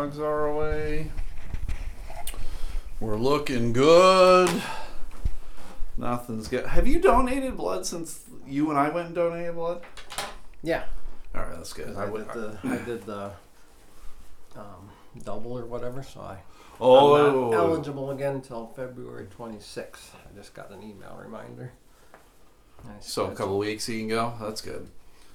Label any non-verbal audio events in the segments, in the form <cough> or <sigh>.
dogs are away. We're looking good. Nothing's good. Have you donated blood since you and I went and donated blood? Yeah. All right, that's good. I I did the I did the um, double or whatever, so I I'm oh, not eligible again until February 26th. I just got an email reminder. I So a couple weeks you can go. That's good.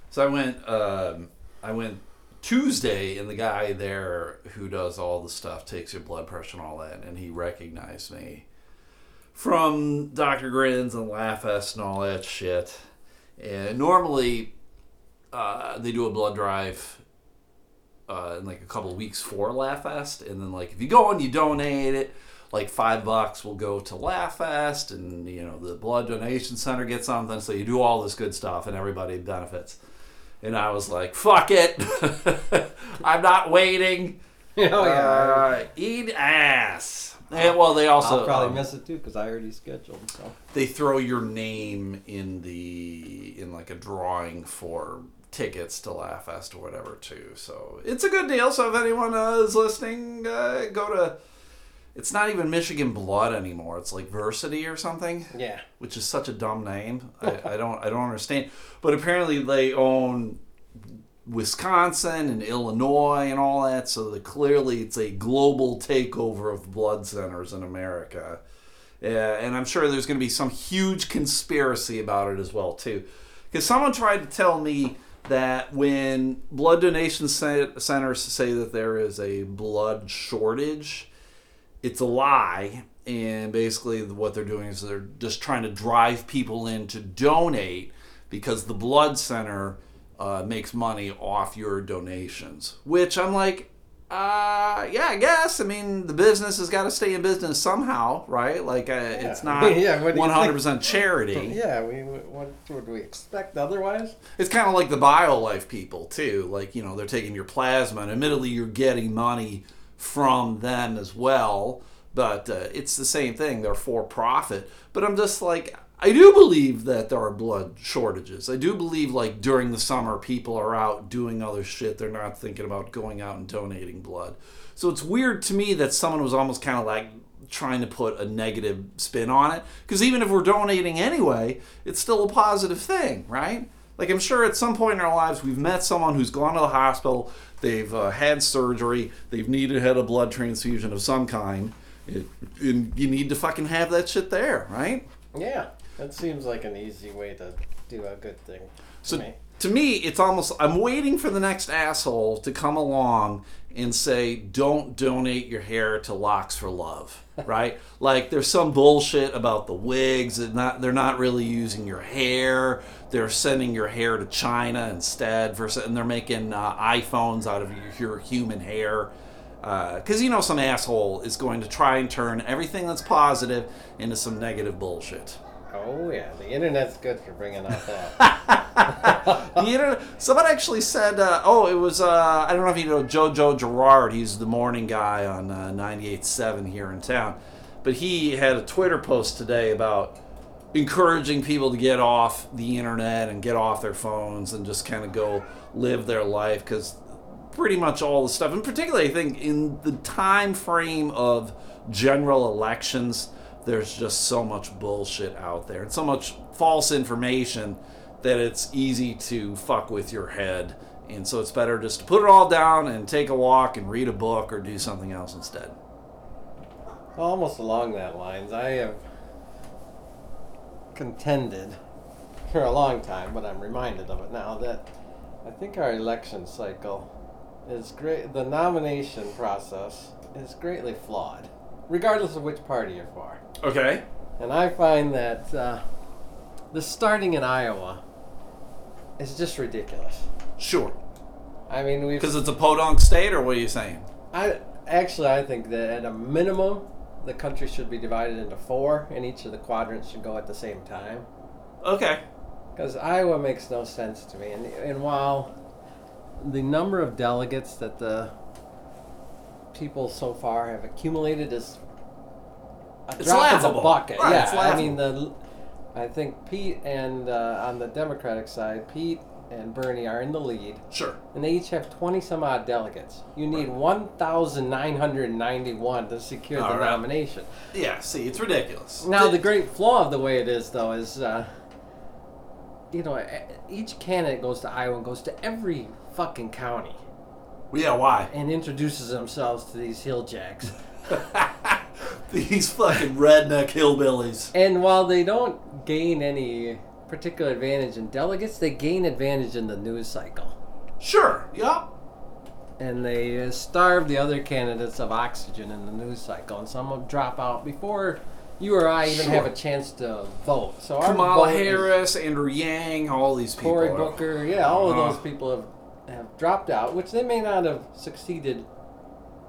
So I went. Um, I went Tuesday, and the guy there who does all the stuff takes your blood pressure and all that, and he recognized me from Doctor Grins and Laugh Fest and all that shit. And normally, uh, they do a blood drive. Uh, in like a couple weeks for Laugh Fest, and then like if you go and you donate it, like five bucks will go to Laugh Fest, and you know the blood donation center gets something. So you do all this good stuff, and everybody benefits. And I was like, "Fuck it, <laughs> I'm not waiting." <laughs> oh yeah. Uh, eat ass. And, well, they also I'll probably um, miss it too because I already scheduled. So they throw your name in the in like a drawing for tickets to Laughfest or whatever too. So it's a good deal. So if anyone uh, is listening, uh, go to. It's not even Michigan Blood anymore. It's like Versiti or something, yeah. which is such a dumb name. I, <laughs> I don't I don't understand. But apparently they own Wisconsin and Illinois and all that. So that clearly it's a global takeover of blood centers in America. Yeah, and I'm sure there's going to be some huge conspiracy about it as well too, because someone tried to tell me that when blood donation centers say that there is a blood shortage, it's a lie. And basically, what they're doing is they're just trying to drive people in to donate because the blood center uh, makes money off your donations. Which I'm like, uh, yeah, I guess. I mean, the business has got to stay in business somehow, right? Like, uh, it's <laughs> not Yeah, what do you 100% charity. <laughs> Yeah. We what would we expect otherwise? It's kind of like the BioLife people too. Like you know, they're taking your plasma, and admittedly, you're getting money from them as well. But uh, it's the same thing. They're for profit. But I'm just like, I do believe that there are blood shortages. I do believe like during the summer, people are out doing other shit. They're not thinking about going out and donating blood. So it's weird to me that someone was almost kind of like trying to put a negative spin on it. Because even if we're donating anyway, it's still a positive thing, right? Like I'm sure at some point in our lives we've met someone who's gone to the hospital, they've uh, had surgery, they've needed had a blood transfusion of some kind, it, and you need to fucking have that shit there, right? Yeah. That seems like an easy way to do a good thing. So me. to me, it's almost I'm waiting for the next asshole to come along and say, "Don't donate your hair to Locks for Love." Right? like there's some bullshit about the wigs and not they're not really using your hair. They're sending your hair to China instead for and they're making uh, iPhones out of your, your human hair. Because you know some asshole is going to try and turn everything that's positive into some negative bullshit. Oh yeah, the internet's good for bringing out that. <laughs> the internet. Someone actually said, uh, "Oh, it was." Uh, I don't know if you know Jojo Gerard. He's the morning guy on uh, 98.7 here in town, but he had a Twitter post today about encouraging people to get off the internet and get off their phones and just kind of go live their life because pretty much all the stuff, and particularly I think in the time frame of general elections, there's just so much bullshit out there and so much false information that it's easy to fuck with your head. And so it's better just to put it all down and take a walk and read a book or do something else instead. Almost along that lines, I have contended for a long time, but I'm reminded of it now that I think our election cycle is great. The nomination process is greatly flawed, regardless of which party you're for. Okay. And I find that uh, the starting in Iowa is just ridiculous. Sure. I mean, we've Because it's a podunk state, or what are you saying? I actually I think that at a minimum the country should be divided into four, and each of the quadrants should go at the same time. Okay. Because Iowa makes no sense to me, and and while the number of delegates that the people so far have accumulated is a It's drop in laughable. the bucket. Right, yeah, I mean the. I think Pete and uh, on the Democratic side, Pete and Bernie are in the lead, Sure. and they each have 20 some odd delegates. You need 1,991 to secure the All right. nomination. Yeah. See, it's ridiculous. Now, the great flaw of the way it is, though, is, uh, you know, each candidate goes to Iowa and goes to every fucking county Yeah. Why? and introduces themselves to these hill jacks. <laughs> <laughs> These fucking redneck hillbillies. And while they don't gain any particular advantage in delegates, they gain advantage in the news cycle. Sure. Yup. And they uh, starve the other candidates of oxygen in the news cycle, and some will drop out before you or I even Sure. have a chance to vote. So Kamala Harris, Andrew Yang, all these people. Cory Booker, yeah, all of Uh-huh. those people have, have dropped out, which they may not have succeeded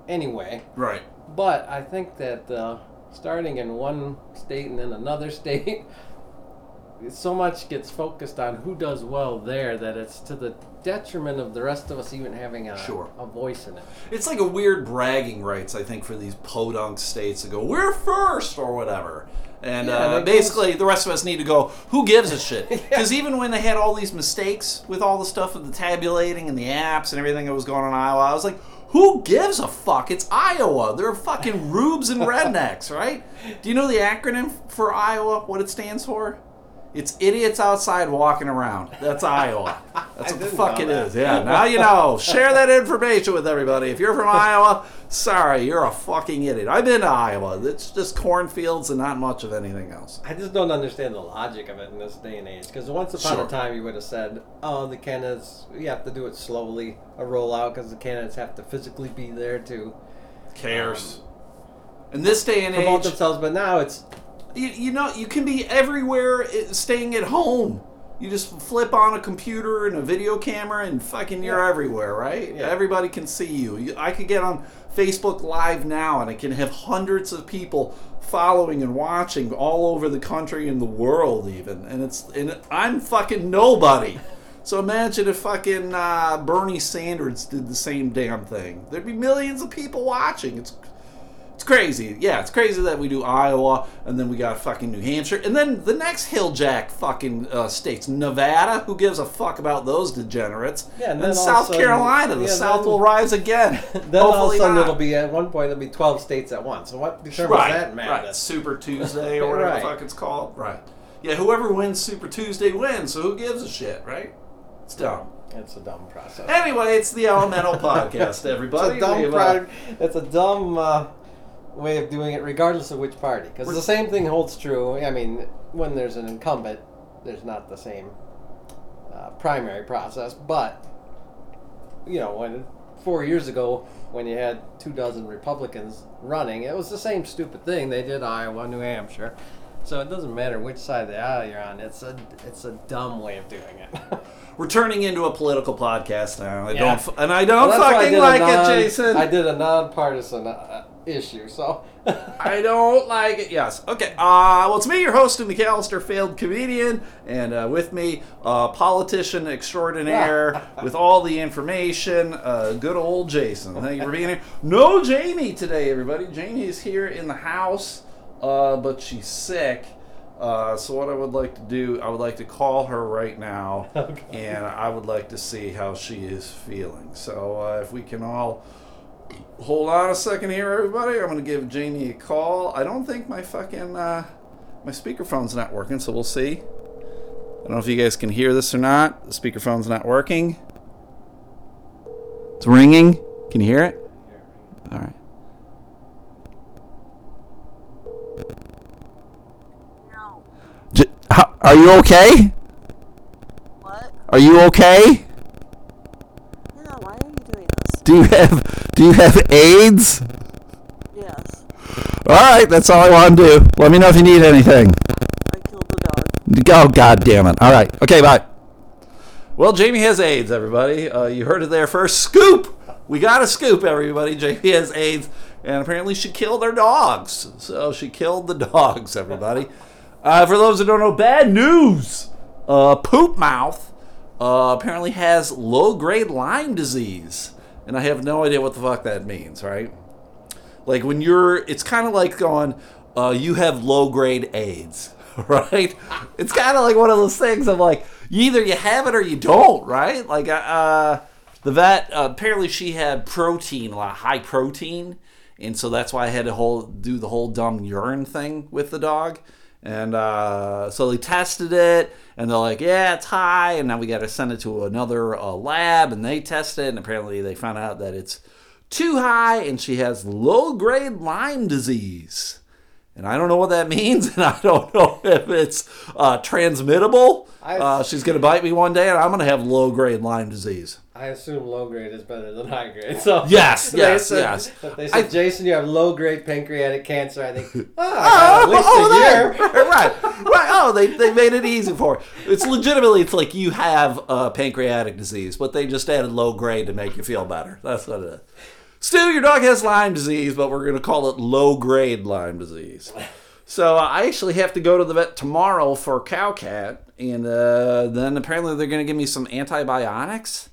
anyway. Right. But I think that uh, starting in one state and then another <laughs> state, so much gets focused on who does well there that it's to the detriment of the rest of us even having a, Sure. a voice in it. It's like a weird bragging rights, I think, for these podunk states to go, we're first or whatever. And Yeah, uh, basically, the rest of us need to go, who gives a shit? <laughs> Because even when they had all these mistakes with all the stuff with the tabulating and the apps and everything that was going on in Iowa, I was like, who gives a fuck? It's Iowa. They're fucking <laughs> rubes and rednecks, right? Do you know the acronym for Iowa, what it stands for? It's idiots outside walking around. That's Iowa. <laughs> That's what the fuck it that. is. Yeah, now you know. Share that information with everybody. If you're from Iowa, sorry, you're a fucking idiot. I've been to Iowa. It's just cornfields and not much of anything else. I just don't understand the logic of it in this day and age. Because once upon Sure. a time, you would have said, "Oh, the candidates, you have to do it slowly, a rollout, because the candidates have to physically be there to Cares. Um, in this day and promote age, themselves." But now it's you, you know, you can be everywhere eh, staying at home. You just flip on a computer and a video camera and fucking you're Yeah. everywhere, right? Yeah. Everybody can see you. You- I could get on Facebook Live now and I can have hundreds of people following and watching all over the country and the world even. And it's and I'm fucking nobody. So imagine if fucking uh, Bernie Sanders did the same damn thing. There'd be millions of people watching. It's it's crazy. Yeah, it's crazy that we do Iowa and then we got fucking New Hampshire and then the next hilljack fucking uh, states, Nevada. Who gives a fuck about those degenerates? Yeah, and and then all South sudden- Carolina, the yeah, South then- will rise again. <laughs> then all of a sudden not. it'll be at one point it'll be twelve states at once. So what determines right, that right. madness? Super <laughs> Tuesday or whatever Right. the fuck it's called. Right. Yeah, whoever wins Super Tuesday wins. So who gives a shit, right? It's dumb. It's a dumb process. Anyway, it's the Elemental Podcast, <laughs> everybody. It's a dumb We've, uh, product. It's a dumb uh, way of doing it, regardless of which party. Because the same thing holds true. I mean, when there's an incumbent, there's not the same uh, primary process. But you know, when four years ago, when you had two dozen Republicans running, it was the same stupid thing. They did Iowa, New Hampshire. So it doesn't matter which side of the aisle you're on. It's a it's a dumb way of doing it. <laughs> We're turning into a political podcast now. I Yeah. don't, and I don't Well, why I fucking like non- it, Jason. I did a nonpartisan uh, issue, so. <laughs> I don't like it. Yes. Okay. Uh, well, it's me, your host, and McAllister, failed comedian, and uh, with me, uh, politician extraordinaire <laughs> with all the information, uh, good old Jason. Thank you for being here. No Jamie today, everybody. Jamie is here in the house, uh, but she's sick. Uh, so what I would like to do, I would like to call her right now, <laughs> Okay. and I would like to see how she is feeling. So uh, if we can all hold on a second here, everybody. I'm gonna give Jamie a call. I don't think my fucking uh, my speakerphone's not working, so we'll see. I don't know if you guys can hear this or not. The speakerphone's not working. It's ringing. Can you hear it? All right. No. J- how, are you okay? What? Are you okay? Yeah, why are you doing this? Do you have Do you have AIDS? Yes. All right, that's all I want to do. Let me know if you need anything. I killed the dog. Oh God damn it! All right, okay, bye. Well, Jamie has AIDS, everybody. Uh, you heard it there first. Scoop! We got a scoop, everybody. <laughs> Jamie has AIDS, and apparently she killed her dogs. So she killed the dogs, everybody. Uh, for those that don't know, bad news. Uh, Poop Mouth uh, apparently has low-grade Lyme disease, and I have no idea what the fuck that means. Right? Like when you're, it's kind of like going, uh, you have low-grade AIDS. <laughs> right? It's kind of like one of those things of like either you have it or you don't, right? Like uh, the vet uh, apparently she had protein, a lot of high protein, and so that's why I had to whole do the whole dumb urine thing with the dog. And uh, so they tested it, and they're like, "Yeah, it's high." And now we got to send it to another uh, lab, and they test it, and apparently they found out that it's too high, and she has low-grade Lyme disease. And I don't know what that <laughs> means, and I don't know <laughs> if it's uh, transmittable. Uh, she's gonna bite me one day, and I'm gonna have low-grade Lyme disease. I assume low grade is better than high grade. So <laughs> Yes, yes, said- yes. They said, I- Jason, you have low grade pancreatic cancer, I think, <laughs> oh, I got at least a year. right, right. Oh, they, they made it easy for her. It's legitimately, it's like you have uh, pancreatic disease, but they just added low grade to make you feel better. That's what it is. Still, your dog has Lyme disease, but we're going to call it low grade Lyme disease. So uh, I actually have to go to the vet tomorrow for cow cat, and uh, then apparently they're going to give me some antibiotics.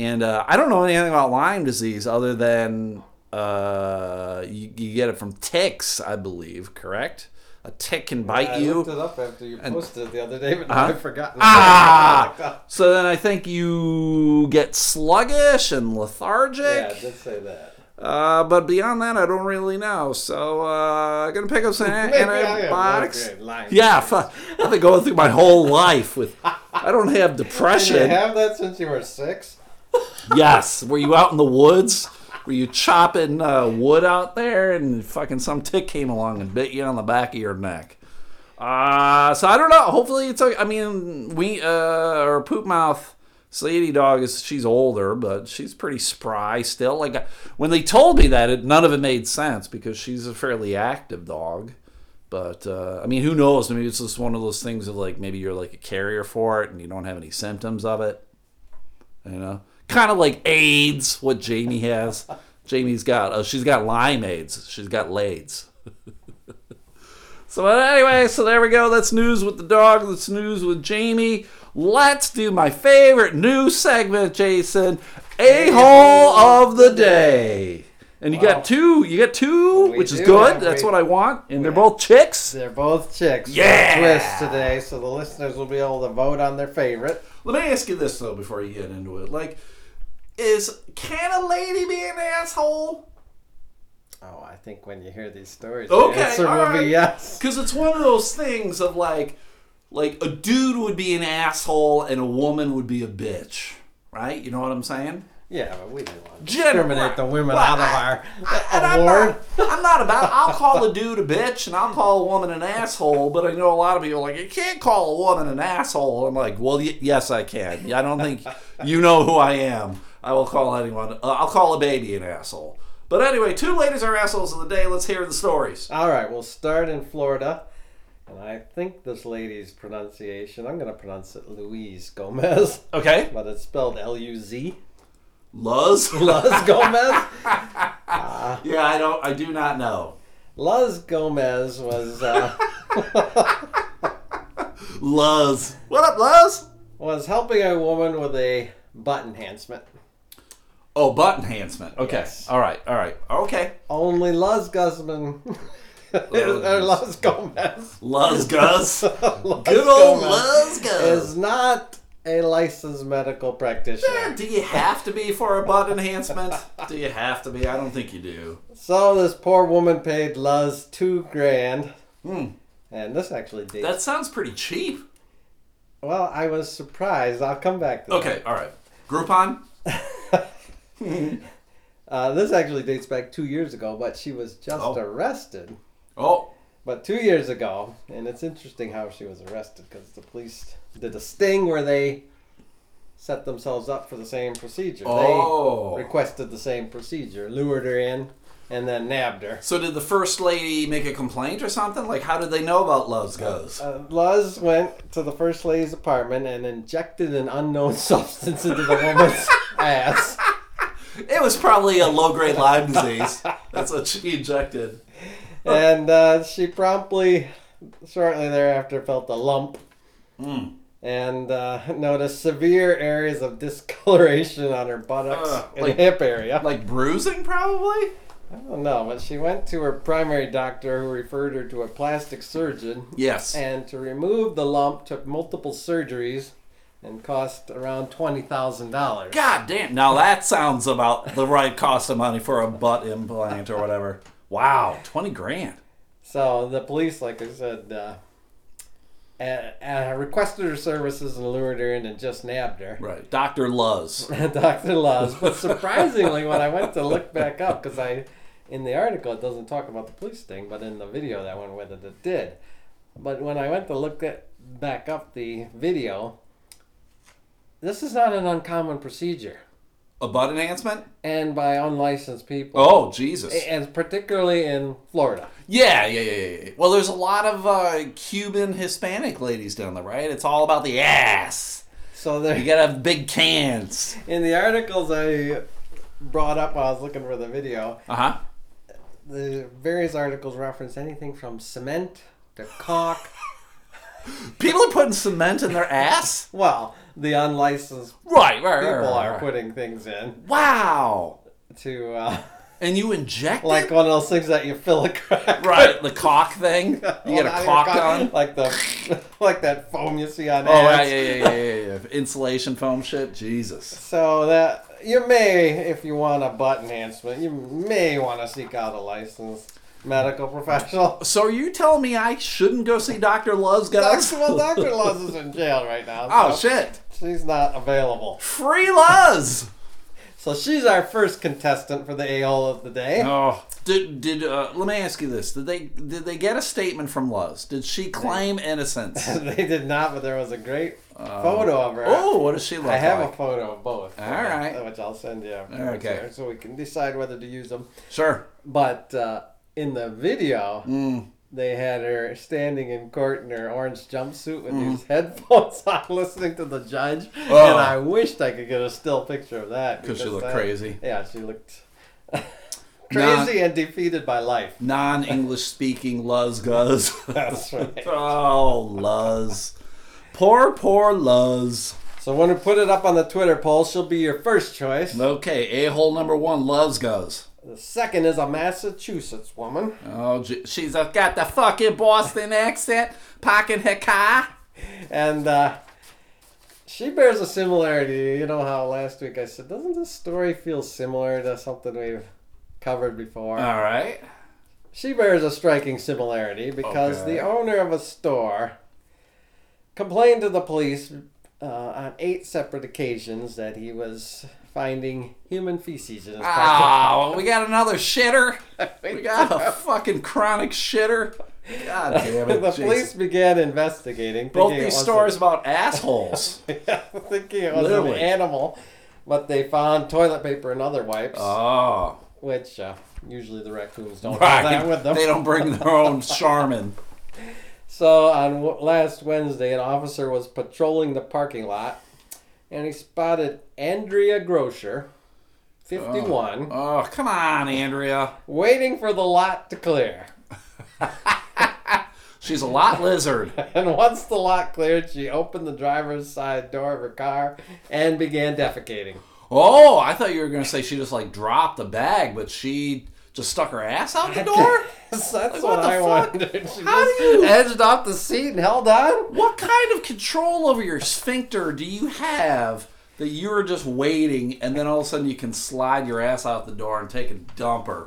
And uh, I don't know anything about Lyme disease other than uh, you, you get it from ticks, I believe. Correct? A tick can bite I you. looked it up after you posted it the other day, but Uh-huh. I forgot. Ah! <laughs> So then I think you get sluggish and lethargic. Yeah, I did say that. Uh, but beyond that, I don't really know. So uh, I'm gonna pick up some <laughs> an- Maybe I have antibiotics. Yeah. I've been going through my whole life with. I don't have depression. <laughs> Did you have that since you were six? Yes. Were you out in the woods? Were you chopping uh, wood out there, and fucking some tick came along and bit you on the back of your neck? Uh, so I don't know. Hopefully it's. okay. I mean, we uh, our poop mouth Sadie dog is she's older, but she's pretty spry still. Like when they told me that, it, none of it made sense because she's a fairly active dog. But uh, I mean, who knows? Maybe it's just one of those things of like maybe you're like a carrier for it and you don't have any symptoms of it. You know, kind of like AIDS, what Jamie has. Jamie's got. Oh, she's got Lyme AIDS. She's got Lades. <laughs> so uh, anyway, so there we go. That's news with the dog. That's news with Jamie. Let's do my favorite new segment, Jason. A hole of the day. And you Wow. got two. You got two, We which is good. have- That's we- what I want. And they're both chicks. They're both chicks. Yeah! Twist today, so the listeners will be able to vote on their favorite. Let me ask you this though before you get into it. Like, is can a lady be an asshole? Oh, I think when you hear these stories, Okay, the answer will right. be yes. Because it's one of those things of like, like a dude would be an asshole and a woman would be a bitch, right? You know what I'm saying? Yeah, but we don't want to discriminate the women Well, out of our I'm award. not, I'm not about. I'll call a dude a bitch and I'll call a woman an asshole, but I know a lot of people are like you can't call a woman an asshole. I'm like, well, y- yes, I can. I don't think you know who I am. I will call anyone. Uh, I'll call a baby an asshole. But anyway, two ladies are assholes of the day. Let's hear the stories. All right, we'll start in Florida. And I think this lady's pronunciation, I'm going to pronounce it Louise Gomez, <laughs> Okay, but it's spelled L U Z. Luz. <laughs> Luz Gomez? <laughs> Yeah, I don't. I do not know. Luz Gomez was uh, Luz. What up, Luz? was helping a woman with a butt enhancement. Oh, butt enhancement. Okay. Yes. All right. All right. Okay. Only Luz Guzman, <laughs> or Luz Gomez, Luz Gus. <laughs> Luz Good old Gomez Luz Gus. is not a licensed medical practitioner. Do you have to be for a butt enhancement? Do you have to be? I don't think you do. So this poor woman paid Luz two grand, Hmm. and this actually dates. That sounds pretty cheap. well, I was surprised. I'll come back to Okay. All right. Groupon. <laughs> Uh, this actually dates back two years ago, but she was just Oh. arrested. Oh. But two years ago, and it's interesting how she was arrested because the police did a sting where they set themselves up for the same procedure. Oh. They requested the same procedure, lured her in, and then nabbed her. So did the first lady make a complaint or something? Like, how did they know about Luz Gus? Uh, Luz went to the first lady's apartment and injected an unknown <laughs> substance into the woman's <laughs> ass. <laughs> It was probably a low-grade Lyme disease. That's what she injected. And uh, she promptly, shortly thereafter, felt a lump Mm. and uh, noticed severe areas of discoloration on her buttocks Ugh, and like- hip area. Like bruising, probably. I don't know, but she went to her primary doctor who referred her to a plastic surgeon. Yes. And to remove the lump took multiple surgeries and cost around $20,000. God damn. Now that sounds about the right cost of money for a butt implant or whatever. Wow, 20 grand. So the police, like I said, uh, uh, requested her services and lured her in and just nabbed her. Right. Dr. Luz. <laughs> Dr. Laws. But surprisingly, when I went to look back up, because I, in the article, it doesn't talk about the police thing, but in the video that went with it, it did. But when I went to look at, back up the video, this is not an uncommon procedure, A butt enhancement? and by unlicensed people, Oh, Jesus. and particularly in Florida. Yeah, yeah, yeah, yeah. Well, there's a lot of uh, Cuban Hispanic ladies down there, right? It's all about the ass. So You there, gotta have big cans. in the articles I brought up while I was looking for the video, Uh huh. the various articles reference anything from cement to cock. <laughs> People are putting cement in their ass? Well, the unlicensed Right, right, right. people right, are right. putting things in Wow. to uh, And you inject like it? one of those things that you fill a crack. Right, the cock thing. <laughs> You Well, get not a even cock gun. <laughs> like the <laughs> like that foam you see on Oh, right, ads. yeah, yeah, yeah, yeah, yeah. Insulation foam shit. Jesus. So that you may, if you want a butt enhancement, you may want to seek out a licensed medical professional. So are you telling me I shouldn't go see Dr. Luz, guys? Doctor, well, Doctor <laughs> Luz is in jail right now. Oh, so shit. She's not available. Free Luz! <laughs> So she's our first contestant for the a-hole of the day. Oh, did did uh, let me ask you this? Did they did they get a statement from Luz? Did she claim <laughs> innocence? they did not, but there was a great photo of her. Oh, what does she look like? I have a photo of both. All right. Which I'll send you. Okay. So we can decide whether to use them. Sure. But uh, in the video, Mm. they had her standing in court in her orange jumpsuit with Mm. these headphones <laughs> on, listening to the judge. Oh. And I wished I could get a still picture of that. Because she looked that- crazy. Yeah, she looked <laughs> crazy and defeated by life. Non English speaking Luz Guz. <laughs> That's right. oh, Luz. Poor, poor Luz. So when we put it up on the Twitter poll, she'll be your first choice. Okay, a hole number one, Luz Guz. The second is a Massachusetts woman. Oh, she's uh, got the fucking Boston accent, parking her car. And uh, she bears a similarity. You know how last week I said, doesn't this story feel similar to something we've covered before? All right. She bears a striking similarity because Okay. the owner of a store complained to the police uh, on eight separate occasions that he was finding human feces in his parking lot. Oh, we got another shitter. <laughs> We got a fucking chronic shitter. God <laughs> damn it. the police began investigating. Both these stories about assholes. <laughs> A, thinking it was Literally. an animal, but they found toilet paper and other wipes, Oh. which uh, usually the raccoons don't Right. have that with them. They don't bring their own Charmin. So on w- last Wednesday, an officer was patrolling the parking lot, and he spotted Andrea Grocer, 51, Oh, come on, Andrea. waiting for the lot to clear. <laughs> She's a lot lizard. <laughs> And once the lot cleared, she opened the driver's side door of her car and began defecating. Oh, I thought you were going to say she just like dropped the bag, but she just stuck her ass out the door? <laughs> That's Like, what, what the I fuck? wondered. <laughs> She How do you- edged off the seat and held on. What kind of control over your sphincter do you have that you're just waiting and then all of a sudden you can slide your ass out the door and take a dumper?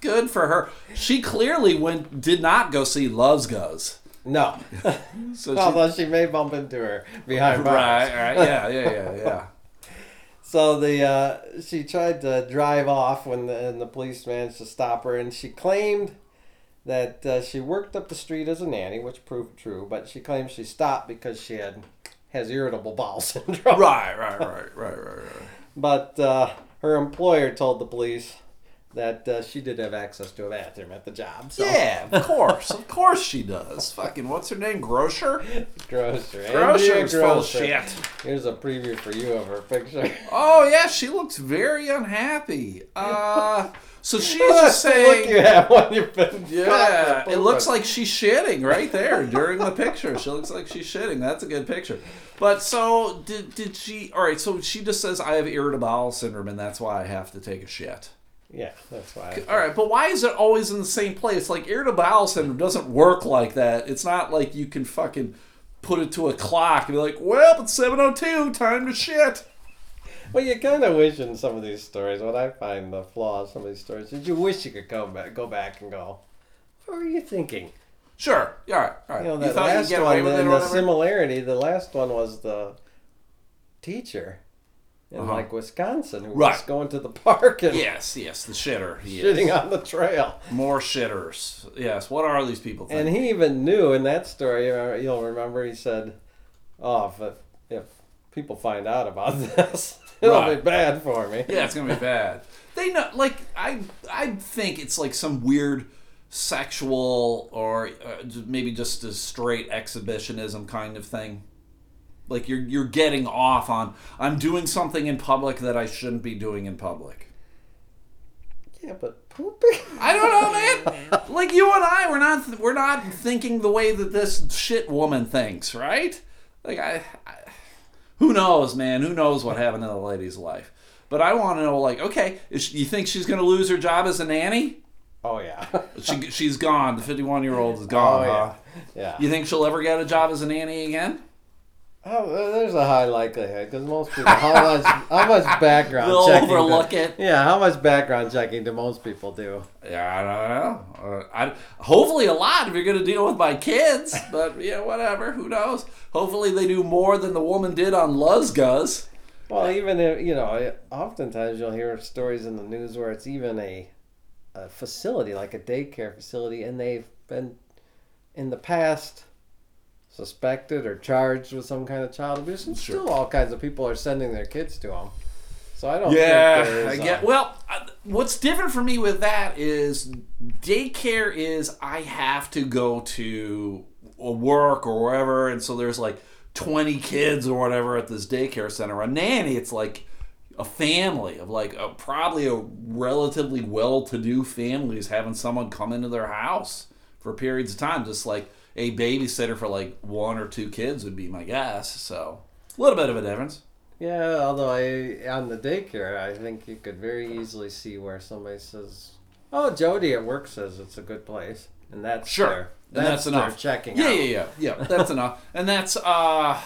Good for her. She clearly went did not go see Loves Goes. No. So <laughs> she, Although she may bump into her behind bars. right, right, yeah, yeah, yeah, yeah. So the uh, she tried to drive off when the, and the police managed to stop her, and she claimed that uh, she worked up the street as a nanny, which proved true. But she claims she stopped because she had has irritable bowel <laughs> syndrome. Right, right, right, right, right, right. But uh, her employer told the police that uh, she did have access to a bathroom at the job. So Yeah, of course, of course she does. Fucking what's her name? Grocer. grocer, Grocer Andrea is full of shit. Here's a preview for you of her picture. Oh yeah, she looks very unhappy. Uh, so <laughs> she's just look saying. you have when you've been Yeah, it looks like she's shitting right there during the picture. She looks like she's shitting. That's a good picture. But so did did she? All right, so she just says I have irritable bowel syndrome and that's why I have to take a shit. Yeah, that's why. All right, but why is it always in the same place? Like irritable bowel syndrome doesn't work like that. It's not like you can fucking put it to a clock and be like, "Well, it's seven oh two, time to shit." Well, you kind of wish in some of these stories. What I find the flaw of some of these stories is you wish you could go back, go back and go. What were you thinking? Sure. Yeah. All right. All right. You know, you that you'd last get away one, with it and the whatever? similarity, the last one was the teacher in Uh-huh. like Wisconsin who was going to the park and Yes. Yes. The shitter. He shitting on the trail. More shitters. Yes. What are these people? And he even knew in that story, you'll remember, he said, "Oh, if if people find out about <laughs> this, it'll Right. be bad for me." yeah, it's gonna be bad. They know. Like I. I think it's like some weird sexual or uh, maybe just a straight exhibitionism kind of thing. Like you're you're getting off on I'm doing something in public that I shouldn't be doing in public. Yeah, but pooping. I don't know, man. <laughs> Like you and I, we're not we're not thinking the way that this shit woman thinks, right? Like I, I who knows, man? Who knows what happened in the lady's life? But I want to know, like, okay, is she, you think she's going to lose her job as a nanny? Oh yeah. She, she's gone. The 51 year old is <laughs> gone. oh huh? yeah. Yeah. You think she'll ever get a job as a nanny again? Oh, there's a high likelihood because most people, how much, how much <laughs> background They'll checking? do- overlook it. Yeah, how much background checking do most people do? Yeah, I don't know. Uh, I, hopefully a lot if you're going to deal with my kids. But <laughs> yeah, whatever. Who knows? Hopefully they do more than the woman did on Luzguz. Well, even if you know, oftentimes you'll hear stories in the news where it's even a, a facility like a daycare facility, and they've been in the past suspected or charged with some kind of child abuse, and Sure. still all kinds of people are sending their kids to them. So I don't. Yeah, I get. a- Well, what's different for me with that is daycare is I have to go to work or wherever, and so there's like 20 kids or whatever at this daycare center. A nanny, it's like a family of like a, probably a relatively well-to-do families having someone come into their house for periods of time, just like a babysitter for like one or two kids would be my guess. So a little bit of a difference. Yeah, although I on the daycare, I think you could very easily see where somebody says, "Oh, Jody at work says it's a good place," and that's Sure. their, And that's their enough. checking. Yeah, out. yeah, yeah, yeah. That's <laughs> enough. And that's uh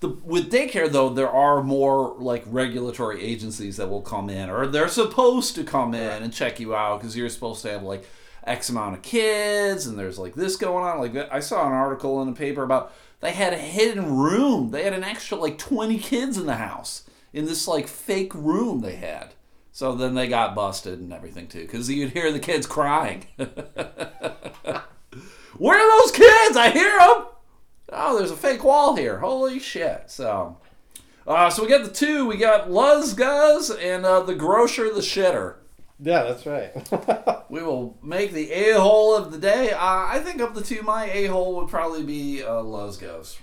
the with daycare though there are more like regulatory agencies that will come in or they're supposed to come in and check you out because you're supposed to have like X amount of kids and there's like this going on. Like I saw an article in the paper about they had a hidden room. They had an extra like 20 kids in the house in this like fake room they had. So then they got busted and everything too because you'd hear the kids crying. <laughs> Where are those kids? I hear them. Oh, there's a fake wall here. Holy shit. So, uh, so we got the two. We got Luz Guz and uh, the grocer, the shitter. Yeah, that's right. <laughs> We will make the a hole of the day. Uh, I think of the two, my a hole would probably be uh, Luz Guz.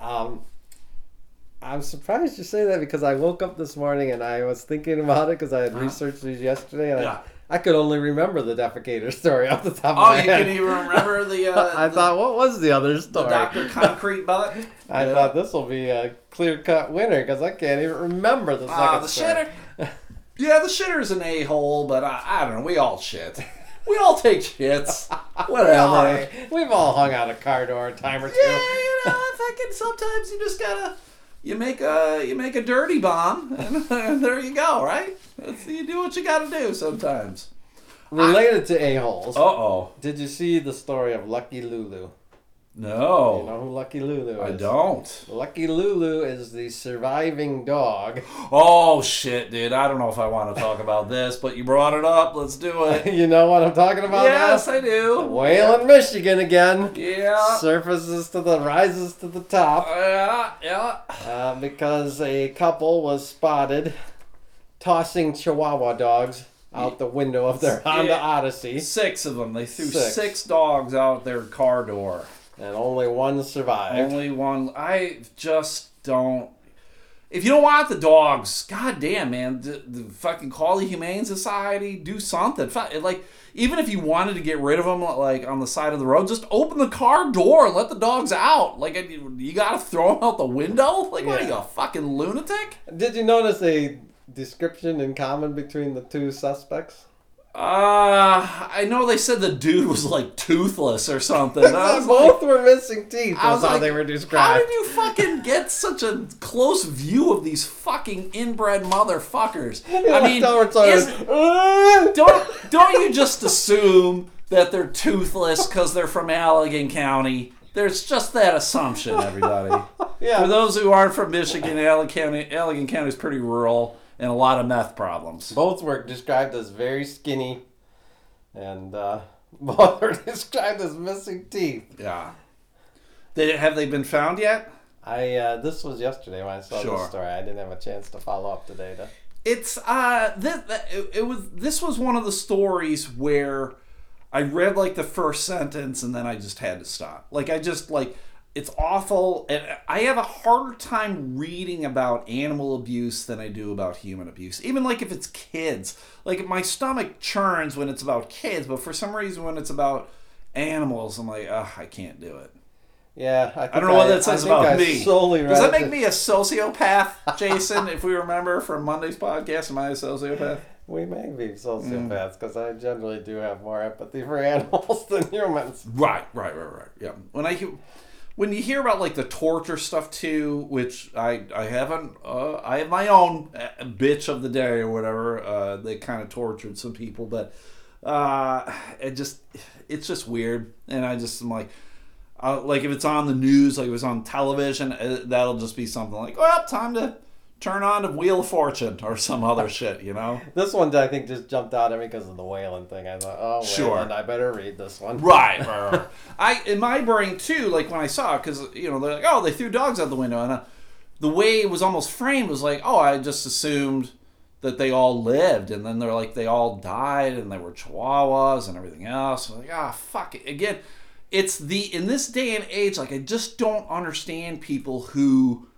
um, I'm surprised you say that because I woke up this morning and I was thinking about it because I had Uh-huh. researched these yesterday and Yeah. I, I could only remember the defecator story off the top of Oh, my you head. can even remember the <laughs> uh, I the, thought, what was the other the story? Doctor <laughs> Concrete Butt. I Yeah. thought this will be a clear cut winner because I can't even remember the second Ah, the story. shitter. Yeah, the shitter's an a hole, but I, I don't know. We all shit. We all take shits. <laughs> Whatever. We've all hung out a car door a time or two. Yeah, you know, <laughs> fucking sometimes you just gotta you make a you make a dirty bomb and, <laughs> and there you go, right? That's, you do what you gotta do sometimes. Related to a-holes, Uh oh. did you see the story of Lucky Lulu? You No. know who Lucky Lulu is? I don't. Lucky Lulu is the surviving dog. Oh shit, dude. I don't know if I want to talk about this, but you brought it up. Let's do it. <laughs> you know what I'm talking about yes, now? I do. Wayland, Michigan again. Yeah. Surfaces to the rises to the top Yeah, yeah. uh, because a couple was spotted tossing Chihuahua dogs out the window of their Honda Yeah. Odyssey, Six of them. They threw Six. six dogs out their car door. And only one survived. Only one. I just don't. If you don't want the dogs, god damn, man, the, the fucking call the Humane Society, do something. Like, even if you wanted to get rid of them, like on the side of the road, just open the car door and let the dogs out. Like, you, gotta throw them out the window. Like, what are you, a fucking lunatic? Did you notice a description in common between the two suspects? Uh, I know they said the dude was like toothless or something. <laughs> I Both like, were missing teeth. I That's was how like, they were described. how did you fucking get such a close view of these fucking inbred motherfuckers? <laughs> I mean, isn't- don't <laughs> don't you just assume that they're toothless because they're from Allegan County? There's just that assumption, everybody. yeah. For those who aren't from Michigan, Allegan County, Allegan County is pretty rural and a lot of meth problems. Both were described as very skinny, and uh, <laughs> both were described as missing teeth. Yeah. They, have they been found yet? I uh, this was yesterday when I saw Sure. this story. I didn't have a chance to follow up today. To, It's uh this it, it was this was one of the stories where I read like the first sentence and then I just had to stop. Like I just like it's awful and I have a harder time reading about animal abuse than I do about human abuse. Even like if it's kids. Like my stomach churns when it's about kids, but for some reason when it's about animals I'm like, ugh, I can't do it. yeah, I, think I don't know what that says I about me. Solely Does that make me a sociopath, Jason? if we remember from Monday's podcast, am I a sociopath? We may be Mm. sociopaths because I generally do have more empathy for <laughs> animals than humans. Right, right, right, right. Yeah. When I hear, when you hear about like the torture stuff too, which I I haven't, uh, I have my own uh, bitch of the day or whatever. Uh, they kind of tortured some people, but uh, it just it's just weird, and I just am like. Uh, like if it's on the news, like if it's on television, uh, that'll just be something like, "Well, time to turn on to Wheel of Fortune" or some other shit, you know? <laughs> This one I think just jumped out at me because of the Wayland thing. I thought, oh, Sure. I better read this one. <laughs> Right, right, right. I in my brain too, like when I saw it, because you know they're like, oh, they threw dogs out the window, and uh, the way it was almost framed was like, oh, I just assumed that they all lived, and then they're like they all died, and they were Chihuahuas and everything else. I'm like, ah, fuck it. Again, it's the in this day and age, like I just don't understand people who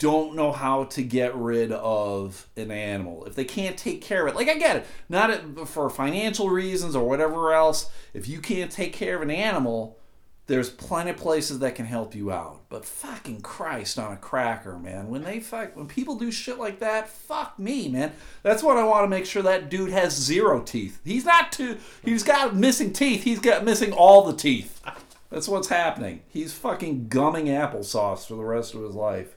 don't know how to get rid of an animal. If they can't take care of it like i get it. Not it for financial reasons or whatever else. If you can't take care of an animal there's plenty of places that can help you out. But fucking christ on a cracker man. When they fuck when people do shit like that fuck me man. That's what i want to make sure that dude has zero teeth. He's not too he's got missing teeth. He's got missing all the teeth. That's what's happening. He's fucking gumming applesauce for the rest of his life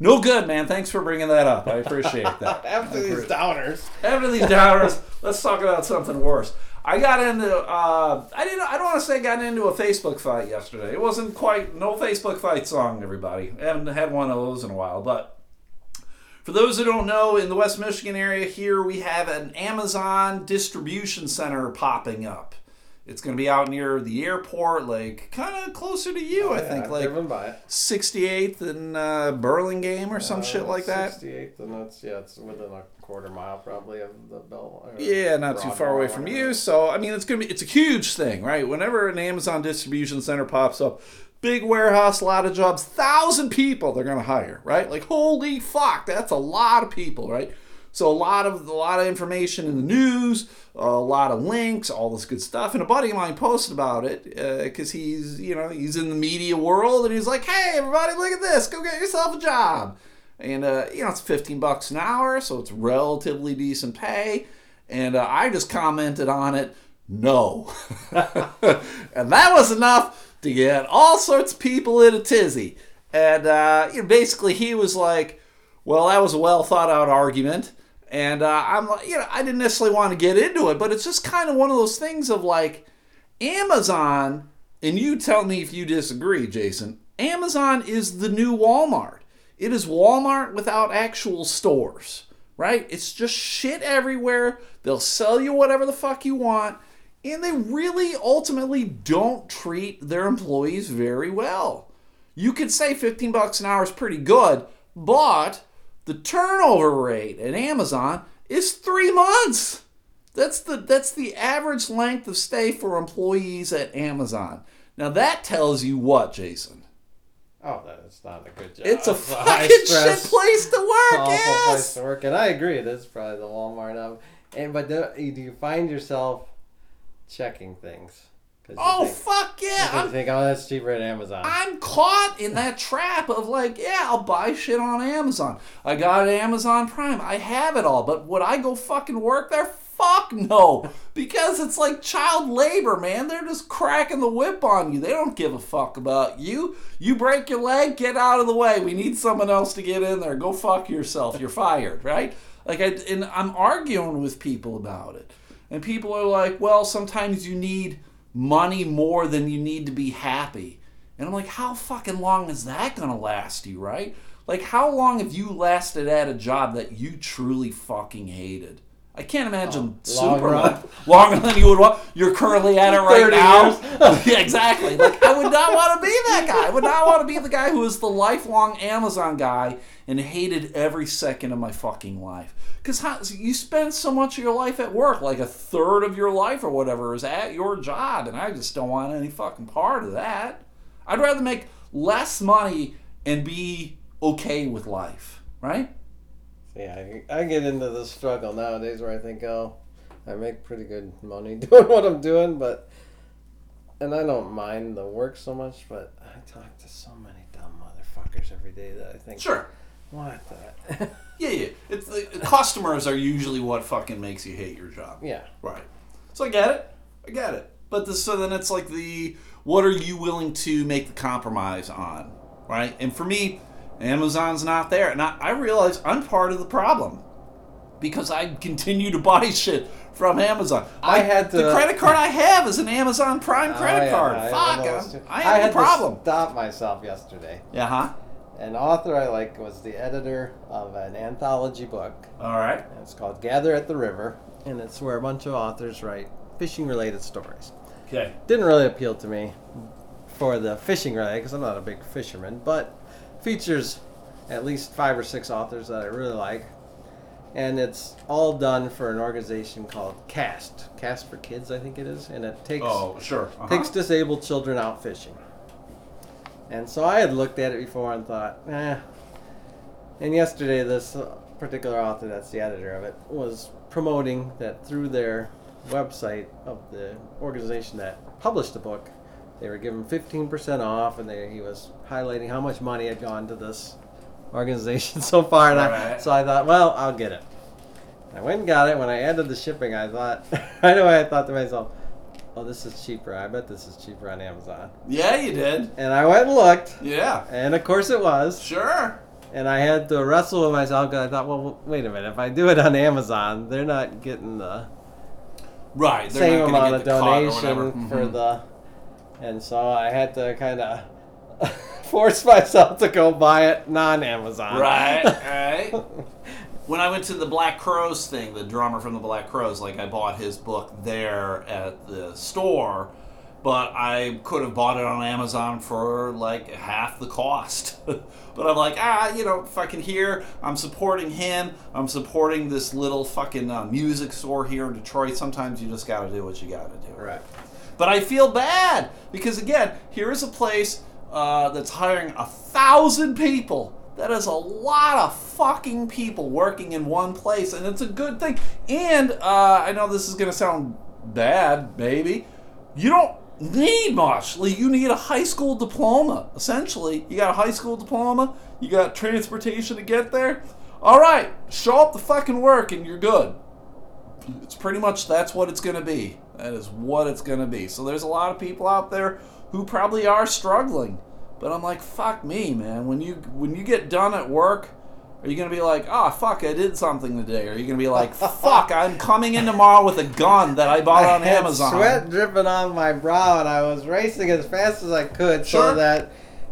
no good, man. Thanks for bringing that up. I appreciate that. <laughs> After these downers. After these downers, let's talk about something worse. I got into uh, I didn't I don't want to say I got into a Facebook fight yesterday. It wasn't quite no Facebook fight song, everybody. I haven't had one of those in a while, but for those who don't know, in the West Michigan area here, we have an Amazon distribution center popping up. It's going to be out near the airport, like kind of closer to you, I Yeah, think, I've like driven by it. 68th and uh, Burlingame or some shit Uh, like that. 68th, and that's yeah, it's within a quarter mile probably of the Bell. Yeah, not too far away from you. So I mean, it's gonna be it's a huge thing, right? Whenever an Amazon distribution center pops up, big warehouse, a lot of jobs, thousand people they're gonna hire, right? Like holy fuck, that's a lot of people, right? So a lot of a lot of information in the news, a lot of links, all this good stuff. And a buddy of mine posted about it because he's you know he's in the media world and he's like, hey everybody, look at this, go get yourself a job. And uh, you know it's 15 bucks an hour, so it's relatively decent pay. And uh, I just commented on it, no. <laughs> and that was enough to get all sorts of people in a tizzy. And uh, you know, basically, he was like, well, that was a well thought out argument. And uh, I'm like, you know, I didn't necessarily want to get into it, but it's just kind of one of those things of like Amazon, and you tell me if you disagree, Jason. Amazon is the new Walmart. It is Walmart without actual stores, right? It's just shit everywhere. They'll sell you whatever the fuck you want, and they really ultimately don't treat their employees very well. You could say 15 bucks an hour is pretty good, but the turnover rate at Amazon is 3 months. That's the that's the average length of stay for employees at Amazon. Now that tells you what, Jason? Oh, that is not a good job. It's a It's <laughs> fucking shit stress, place to work. awful place to work, and I agree. Is probably the Walmart of. And but do, do you find yourself checking things? Oh think, fuck yeah! I'm think, oh, that's cheaper at Amazon. I'm caught in that trap of like, yeah, I'll buy shit on Amazon. I got Amazon Prime. I have it all. But would I go fucking work there? Fuck no. Because it's like child labor, man. They're just cracking the whip on you. They don't give a fuck about you. You break your leg, get out of the way. We need someone else to get in there. Go fuck yourself. You're fired, right? Like I and I'm arguing with people about it. And people are like, well, sometimes you need money more than you need to be happy. And I'm like, how fucking long is that gonna last you, right? Like, how long have you lasted at a job that you truly fucking hated? I can't imagine Oh, long super run. long, longer than you would want. You're currently at it right now. <laughs> yeah, exactly. Like, I would not want to be that guy. I would not want to be the guy who was the lifelong Amazon guy and hated every second of my fucking life. Because you spend so much of your life at work, like a third of your life or whatever is at your job, and I just don't want any fucking part of that. I'd rather make less money and be okay with life, right? Yeah, I, I get into the struggle nowadays where I think, oh, I make pretty good money <laughs> doing what I'm doing, but and I don't mind the work so much, but I talk to so many dumb motherfuckers every day that I think, Sure. what the? <laughs> Yeah, yeah. It's the <laughs> customers are usually what fucking makes you hate your job. yeah, Right. So I get it. I get it. But this, so then it's like the what are you willing to make the compromise on, right? And for me, Amazon's not there, and I, I realize I'm part of the problem because I continue to <laughs> buy shit from Amazon. I had the credit card I have is an Amazon Prime oh, credit Oh, yeah, card. I Fuck, I'm- I I had a problem. to stop myself yesterday. Yeah, huh? An author I like was the editor of an anthology book. All right. and It's called Gather at the River, and it's where a bunch of authors write fishing-related stories. Okay. didn't really appeal to me for the fishing related because I'm not a big fisherman, but features at least five or six authors that I really like. And it's all done for an organization called CAST, CAST for Kids, I think it is, and it takes Oh, sure. Uh-huh. takes disabled children out fishing. And so I had looked at it before and thought, eh. And yesterday, this particular author, that's the editor of it, was promoting that through their website of the organization that published the book, they were given 15% off, and they, he was highlighting how much money had gone to this organization <laughs> so far. And I, Right. so I thought, well, I'll get it. I went and got it. When I added the shipping, I thought, <laughs> right away, I thought to myself, oh, this is cheaper. I bet this is cheaper on Amazon. Yeah, you did. And I went and looked, Yeah. and of course it was. Sure. And I had to wrestle with myself because I thought, well, wait a minute. If I do it on Amazon, they're not getting the Right. Same not amount of get the cut donation for Mhm. the. And so I had to kind of <laughs> force myself to go buy it non Amazon. Right, <laughs> right. when I went to the Black Crowes thing, the drummer from the Black Crowes, like I bought his book there at the store, but I could have bought it on Amazon for like half the cost. <laughs> but I'm like, ah, you know, fucking here, I'm supporting him. I'm supporting this little fucking uh, music store here in Detroit. Sometimes you just got to do what you got to do. right. But I feel bad because again, here is a place uh, that's hiring a thousand people. That is a lot of fucking people working in one place, and it's a good thing. And uh, I know this is gonna sound bad, maybe. You don't need much. Like you need a high school diploma. Essentially, you got a high school diploma. You got transportation to get there. All right, show up the fucking work, and you're good it's pretty much that's what it's going to be. That is what it's going to be. So there's a lot of people out there who probably are struggling. But I'm like, fuck me, man. When you when you get done at work, are you going to be like, oh fuck, I did something today? Or are you going to be like, <laughs> fuck, I'm coming in tomorrow with a gun that I bought on I had Amazon? Sweat dripping on my brow, and I was racing as fast as I could Sure. so that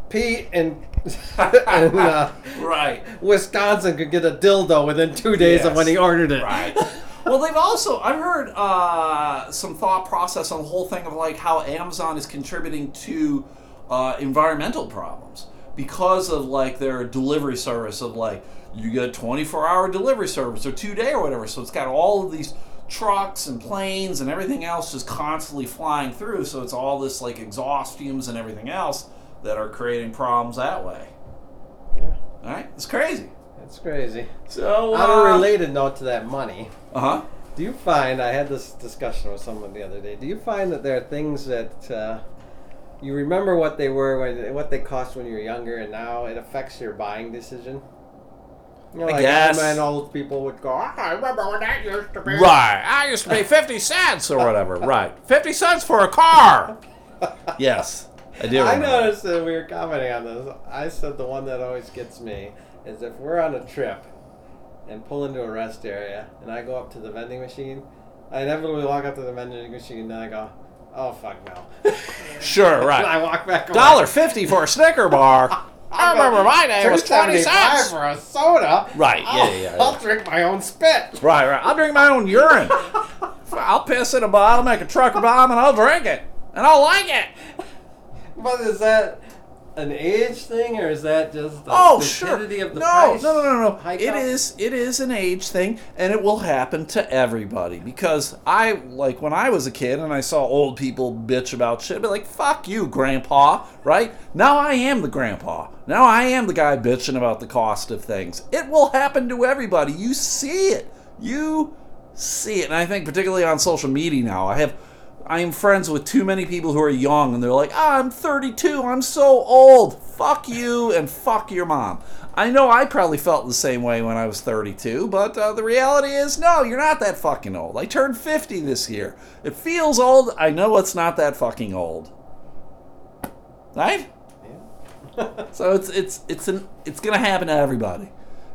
Pete and, <laughs> and uh, Right. Wisconsin could get a dildo within two days of when he ordered it. Right. <laughs> well, they've also I've heard uh, some thought process on the whole thing of like how Amazon is contributing to uh, environmental problems because of like their delivery service of like you get 24 hour delivery service or two day or whatever. So it's got all of these trucks and planes and everything else just constantly flying through. So it's all this like exhaust fumes and everything else that are creating problems that way. Yeah, All right, it's crazy. It's crazy. So On uh, a related note to that money, uh huh. Do you find I had this discussion with someone the other day? Do you find that there are things that uh, you remember what they were when what they cost when you were younger, and now it affects your buying decision? You know, I like guess. when old people would go, "Ah, I remember when that used to be. Right. I used to pay 50 cents or whatever. <laughs> Right. 50 cents for a car. <laughs> Yes. I do. I remember. noticed that we were commenting on this. I said the one that always gets me is if we're on a trip and pull into a rest area and I go up to the vending machine, I inevitably walk up to the vending machine and then I go, oh fuck no. <laughs> Sure, and right. <laughs> I walk back. Dollar fifty for a Snicker bar. <laughs> I remember my day was twenty $2.75 cents. for a soda. Right, yeah, I'll, yeah, yeah. I'll drink my own spit. Right, right. I'll drink my own urine. I'll piss in a bottle, make a trucker bomb, and I'll drink it, and I'll like it. But is that an age thing or is that just the Oh, sure. stupidity of the no, price? no, no, no, no. hike It up? is, it is an age thing, and it will happen to everybody. Because I, like, when I was a kid and I saw old people bitch about shit, I'd be like, "Fuck you, grandpa!" Right? Now I am the grandpa. Now I am the guy bitching about the cost of things. It will happen to everybody. You see it. You see it, and I think particularly on social media now, I have. I am friends with too many people who are young and they're like, ah, I'm 32, I'm so old. Fuck you and fuck your mom. I know I probably felt the same way when I was 32, but uh, the reality is, no, you're not that fucking old. I turned 50 this year. It feels old. I know it's not that fucking old. Right? <laughs> So it's it's it's an it's gonna happen to everybody.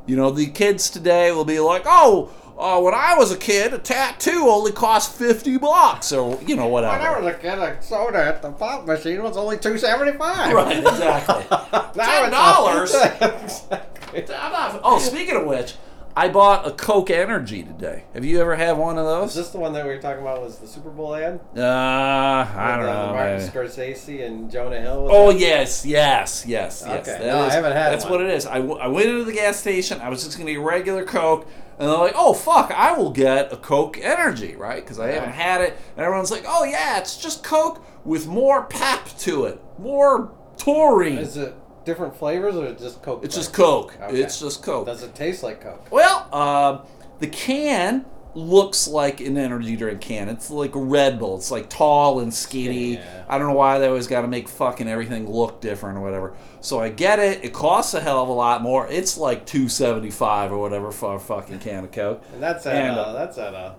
You know, the kids today will be like, oh, uh, when I was a kid, a tattoo only cost fifty bucks, or you know, When I whatever. was a kid, a soda at the pop machine was only two seventy five. Right, exactly. <laughs> now $10. <laughs> exactly. Oh, speaking of which, I bought a Coke Energy today. Have you ever had one of those? Is this the one that we were talking about? Was the Super Bowl ad? Uh, I don't uh, know. Martin. Scorsese and Jonah Hill. Oh it? yes, yes, yes, yes. Okay. That No, I haven't had That's one. what it is. I, w- I went into the gas station. I was just gonna get a regular Coke, and they're like, "Oh fuck, I will get a Coke Energy, right?" Because I haven't had it, and everyone's like, "Oh yeah, it's just Coke with more pep to it, more taurine." Is it different flavors or just Coke? it's just? Coke. Okay. It's just Coke. Does it taste like Coke? Well, uh, the can looks like an energy drink can. It's like a Red Bull. It's like tall and skinny. Yeah. I don't know why they always got to make fucking everything look different or whatever. So I get it. It costs a hell of a lot more. It's like two seventy five or whatever for a fucking can of Coke. And that's at And, uh, uh, that's at a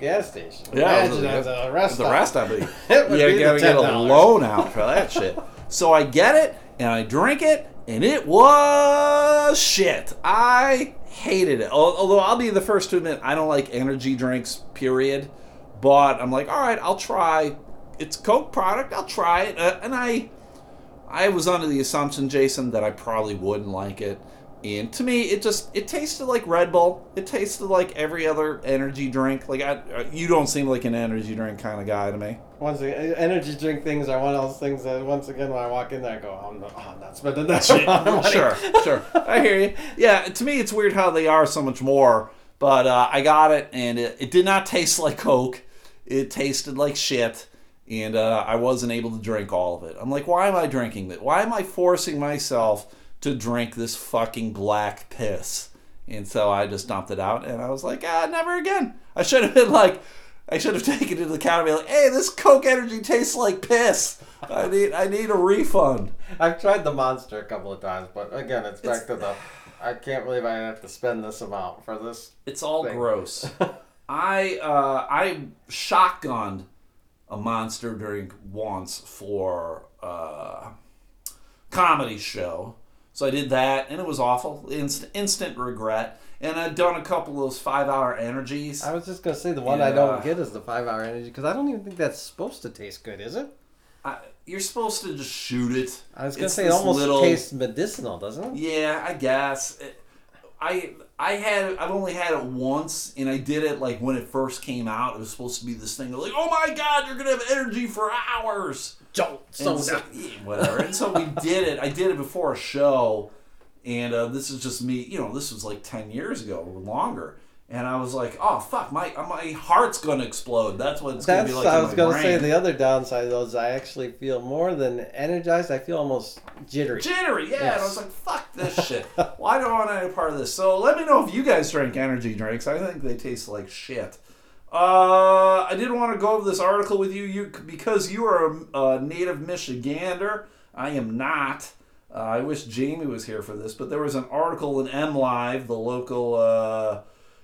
gas station. Yeah, Imagine the- at a rest The stop. rest of it, <laughs> It would you the gotta get a $10. loan out for that <laughs> shit. So I get it and I drink it, and it was shit. I hated it. Although I'll be the first to admit I don't like energy drinks. Period. But I'm like, all right, I'll try. It's Coke product. I'll try it, uh, and I. I was under the assumption, Jason, that I probably wouldn't like it. And to me, it just it tasted like Red Bull. It tasted like every other energy drink. Like I, uh, you don't seem like an energy drink kind of guy to me. Once again, energy drink things are one of those things that once again when I walk in there, I go, I'm not, oh, I'm not spending that shit. sure, sure. <laughs> I hear you. Yeah, to me, it's weird how they are so much more. But uh, I got it, and it, it did not taste <laughs> like Coke. It tasted like shit, and uh, I wasn't able to drink all of it. I'm like, why am I drinking that? Why am I forcing myself to drink this fucking black piss? And so I just dumped it out, and I was like, ah, never again. I should have been like, I should have <laughs> taken it to the counter and be like, hey, this Coke Energy tastes like piss. I need, I need a refund. I've tried the monster a couple of times, but again, it's back It's- to the. I can't believe I have to spend this amount for this. It's all thing. gross. <laughs> I uh, I shotgunned a monster drink once for a comedy show. So I did that, and it was awful. Inst- instant regret. And I'd done a couple of those five-hour energies. I was just gonna say the one I don't get is the five hour energy because I don't even think that's supposed to taste good, is it? I, you're supposed to just shoot it. I was gonna It's say it almost little- tastes medicinal, doesn't it? Yeah, I guess. It- I I had I've only had it once, and I did it like when it first came out. It was supposed to be this thing like, oh my god, you're gonna have energy for hours. Don't so- whatever. And so we did it. I did it before a show, and uh, this is just me. You know, this was like ten years ago or longer. And I was like, oh fuck, my my heart's gonna explode. That's what it's gonna be like. I in was my gonna brain. say the other downside of those. I actually feel more than energized. I feel almost jittery. Jittery, yeah. And I was like, fuck this <laughs> shit. Why do I want any part of this? So let me know if you guys drink energy drinks. I think they taste like shit. Uh, I did want to go over this article with you, you because you are a, a native Michigander. I am not. Uh, I wish Jamie was here for this, but there was an article in MLive, the local uh,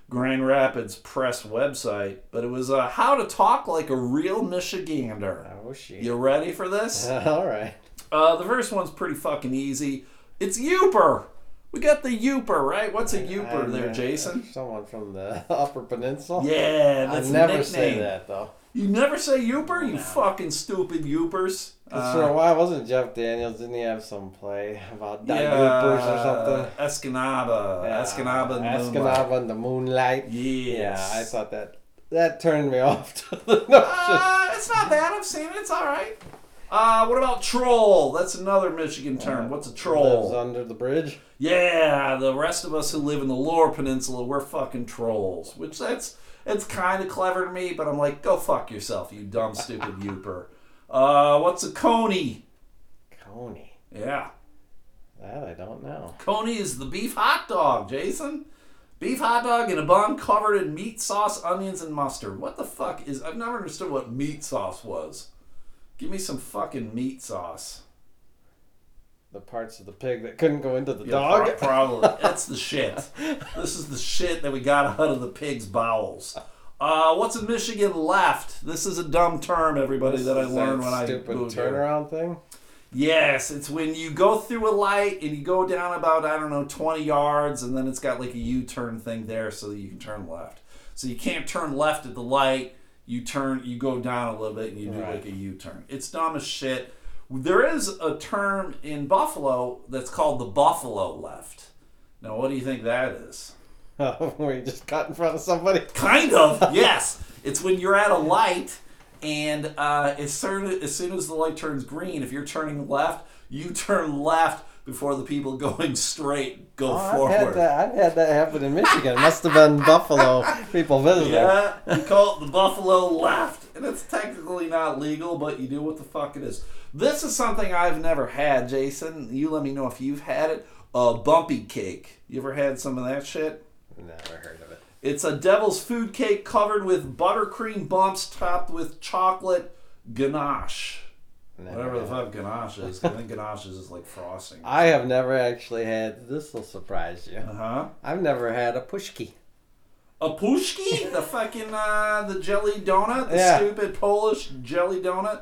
Grand Rapids press website, but it was uh, how to talk like a real Michigander. Oh shit. You ready for this? <laughs> All right. Uh, the first one's pretty fucking easy. It's Yooper. We got the Yooper, right? What's a Yooper I'm, there, Jason? Someone from the <laughs> Upper Peninsula. Yeah, I that's never a nickname. say that though. You never say Yooper, you fucking stupid Yoopers. 'Cause for a while, wasn't Jeff Daniels? Didn't he have some play about yeah, or something? Escanaba, Yeah, Escanaba, and Moonlight. Escanaba and the Moonlight. Yes. Yeah, I thought that that turned me <laughs> off to the notion. Uh, it's not bad. I've seen it. It's all right. Uh, what about troll? That's another Michigan term. What's a troll? Lives troll? under the bridge. Yeah, the rest of us who live in the Lower Peninsula, we're fucking trolls. Which that's it's kind of clever to me, but I'm like, go fuck yourself, you dumb, stupid yooper. Uh, what's a coney? Coney. Yeah, That I don't know. coney is the beef hot dog, Jason. Beef hot dog in a bun covered in meat sauce, onions, and mustard. What the fuck is? I've never understood what meat sauce was. Give me some fucking meat sauce. The parts of the pig that couldn't go into the Yeah, dog. pro- probably. <laughs> That's the shit. This is the shit that we got out of the pig's bowels. Uh, what's in Michigan left? This is a dumb term, everybody, that I learned when I moved here. turnaround thing. Yes, it's when you go through a light and you go down about I don't know 20 yards, and then it's got like a U-turn thing there so that you can turn left. So you can't turn left at the light. You turn, you go down a little bit, and you do Right. like a U-turn. It's dumb as shit. There is a term in Buffalo that's called the Buffalo left. Now, what do you think that is? <laughs> Where you just got in front of somebody. <laughs> Kind of, yes. It's when you're at a light, and uh, as, soon, as soon as the light turns green, if you're turning left, you turn left before the people <laughs> going straight go Oh, I've forward. had that. I've had that happen in Michigan. It must have been Buffalo people visiting. Yeah, you call it the Buffalo left, and it's technically not legal, but you do what the fuck it is. This is something I've never had, Jason. You let me know if you've had it. A bumpy cake. You ever had some of that shit? Never heard of it. It's a devil's food cake covered with buttercream bumps topped with chocolate ganache. Never Whatever the fuck ganache is. I think ganache is just like frosting. <laughs> I have never actually had. This will surprise you. Uh huh. I've never had a paczki. A paczki? the <laughs> fucking uh, the jelly donut, the Yeah. stupid Polish jelly donut.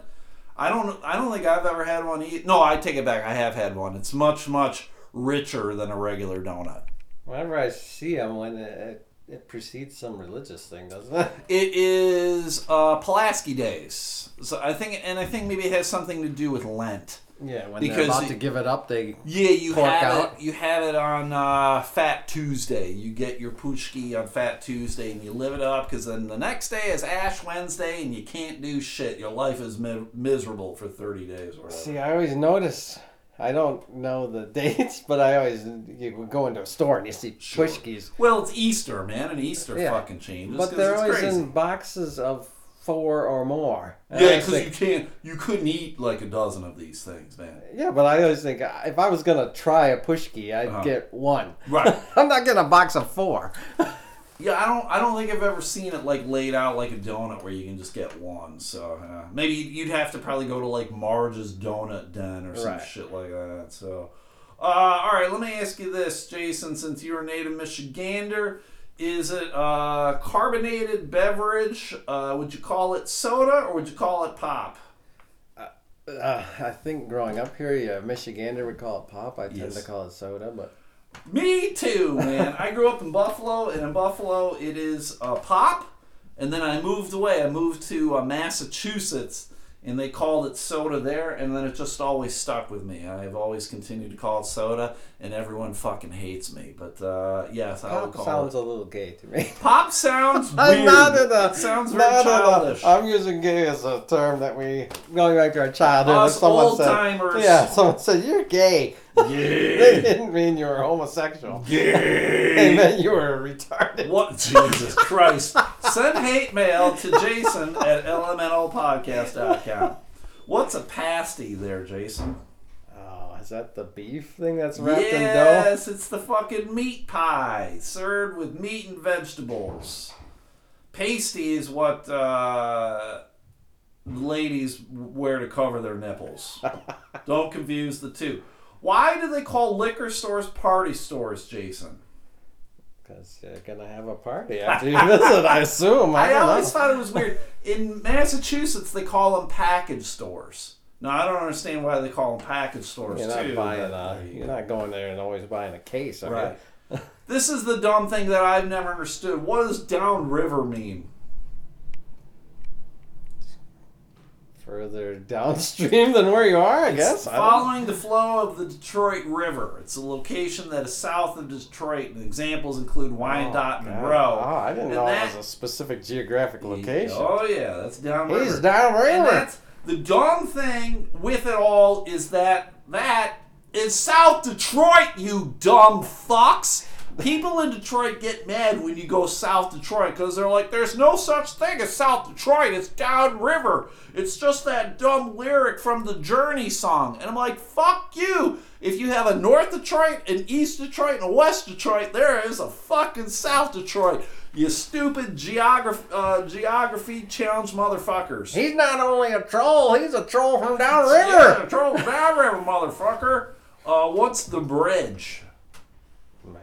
I don't. I don't think I've ever had one. Eat. No, I take it back. I have had one. It's much much richer than a regular donut. Whenever I see them, when it, it, it precedes some religious thing, doesn't it? <laughs> It is uh, Pulaski Days. So I think, and I think maybe it has something to do with Lent. Yeah, when Because they're about it- to give it up, they Yeah, you Pork have out? it. You have it on uh, Fat Tuesday. You get your paczki on Fat Tuesday, and you live it up. Because then the next day is Ash Wednesday, and you can't do shit. Your life is mi- miserable for thirty days or whatever. see. I always notice. I don't know the <laughs> dates, but I always you would go into a store and you see Sure. Well, it's Easter, man, and Easter Yeah. fucking changes. But they're always crazy. in boxes of four or more. And Yeah, because you can't. You couldn't eat like a dozen of these things, man. Yeah, but I always think uh, if I was gonna try a paczki, I'd Uh-huh. get one. Right. <laughs> I'm not getting a box of four. <laughs> Yeah, I don't. I don't think I've ever seen it like laid out like a donut where you can just get one. So uh, maybe you'd have to probably go to like Marge's Donut Den or some Right. shit like that. So, uh, all right, let me ask you this, Jason. Since you're a native Michigander, is it a carbonated beverage? Uh, would you call it soda or would you call it pop? Uh, I think growing up here, yeah, Michigander would call it pop. I tend Yes. to call it soda, but Me too, man. I grew up in Buffalo, and in Buffalo, it is uh, pop. And then I moved away. I moved to uh, Massachusetts, and they called it soda there. And then it just always stuck with me. I've always continued to call it soda, and everyone fucking hates me. But uh, yes, I would pop call sounds it. a little gay to me. <laughs> Pop sounds <laughs> weird. I'm not in a, it sounds very not in a- childish. I'm using gay as a term that we going back to our childhood. Us someone old said, timers. yeah, someone said you're gay. They didn't mean you were homosexual. <laughs> They meant you were a retarded. What Jesus Christ? Send hate mail to Jason at elementalpodcast.com. What's a pasty there, Jason? Oh, is that the beef thing that's wrapped in dough? yes, it's the fucking meat pie served with meat and vegetables. Pasty is what uh, ladies wear to cover their nipples. <laughs> Don't confuse the two. Why do they call liquor stores party stores, Jason? Because you're gonna have a party after you visit, I assume. I, I, always know. thought it was weird. In Massachusetts, they call them package stores. Now, I don't understand why they call them package stores You're not too. buying. you you're not going there and always buying a case? Right. <laughs> this is the dumb thing that I've never understood. What does downriver mean? Further <laughs> downstream than where you are, I guess. I Following the flow of the Detroit River. It's a location that is south of Detroit, and examples include oh, Wyandotte, Oh, Monroe. Oh, I didn't And know that- it was a specific geographic location. Oh yeah, that's downriver. He's downriver. And that's the dumb thing with it all is that that is South Detroit, you dumb fucks. People in Detroit get mad when you go South Detroit because they're like, there's no such thing as South Detroit. It's downriver. It's just that dumb lyric from the Journey song. And I'm like, fuck you. If you have a North Detroit, an East Detroit, and a West Detroit, there is a fucking South Detroit. You stupid geography, uh, geography challenged motherfuckers. He's not only a troll, he's a troll from Yeah, downriver. troll downriver, motherfucker. Uh, what's the bridge?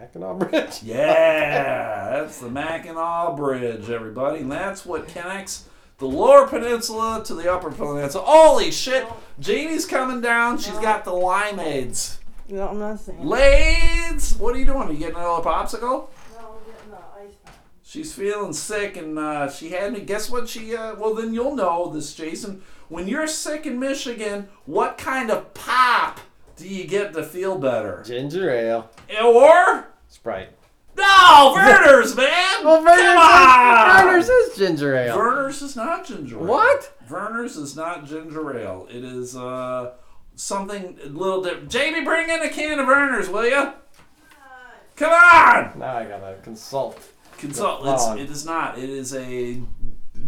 Mackinac Bridge. <laughs> Yeah, that's the Mackinac Bridge, everybody. And that's what connects the lower peninsula to the upper peninsula. Holy shit! Janie's coming down. She's got the limeades. No, I'm not saying. Lades! What are you doing? Are you getting another popsicle? No, I'm getting the ice pack. She's feeling sick, and uh, she had me. Guess what? She uh, well, then you'll know this, Jason. When you're sick in Michigan, what kind of pop do you get to feel better? Ginger ale. Or Sprite. no, Vernors, man. <laughs> Well, Vernors, Come on. is, Vernors is ginger ale. Vernors is not ginger ale. What? Vernors is not ginger ale. It is uh, something a little different. Jamie, bring in a can of Vernors, will you? Come on. Now I gotta consult. Consult. It's, it is not. It is a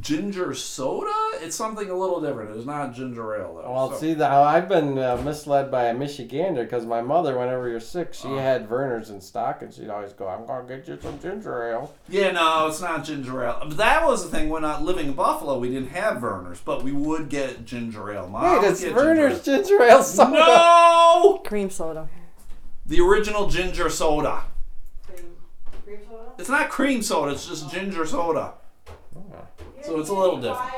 ginger soda. It's something a little different. It is not ginger ale though. Well, So- see, the, how I've been uh, misled by a Michigander because my mother, whenever you're sick, she Uh. had Vernors in stock, and she'd always go, "I'm gonna get you some ginger ale." Yeah, no, it's not ginger ale. That was the thing. When not living in Buffalo, we didn't have Vernors, but we would get ginger ale. Mom Wait, it's Vernors ginger ginger ale ale. soda. No, Cream soda. the original ginger soda. Cream, cream soda? It's not cream soda. It's just ginger soda. So it's a little different.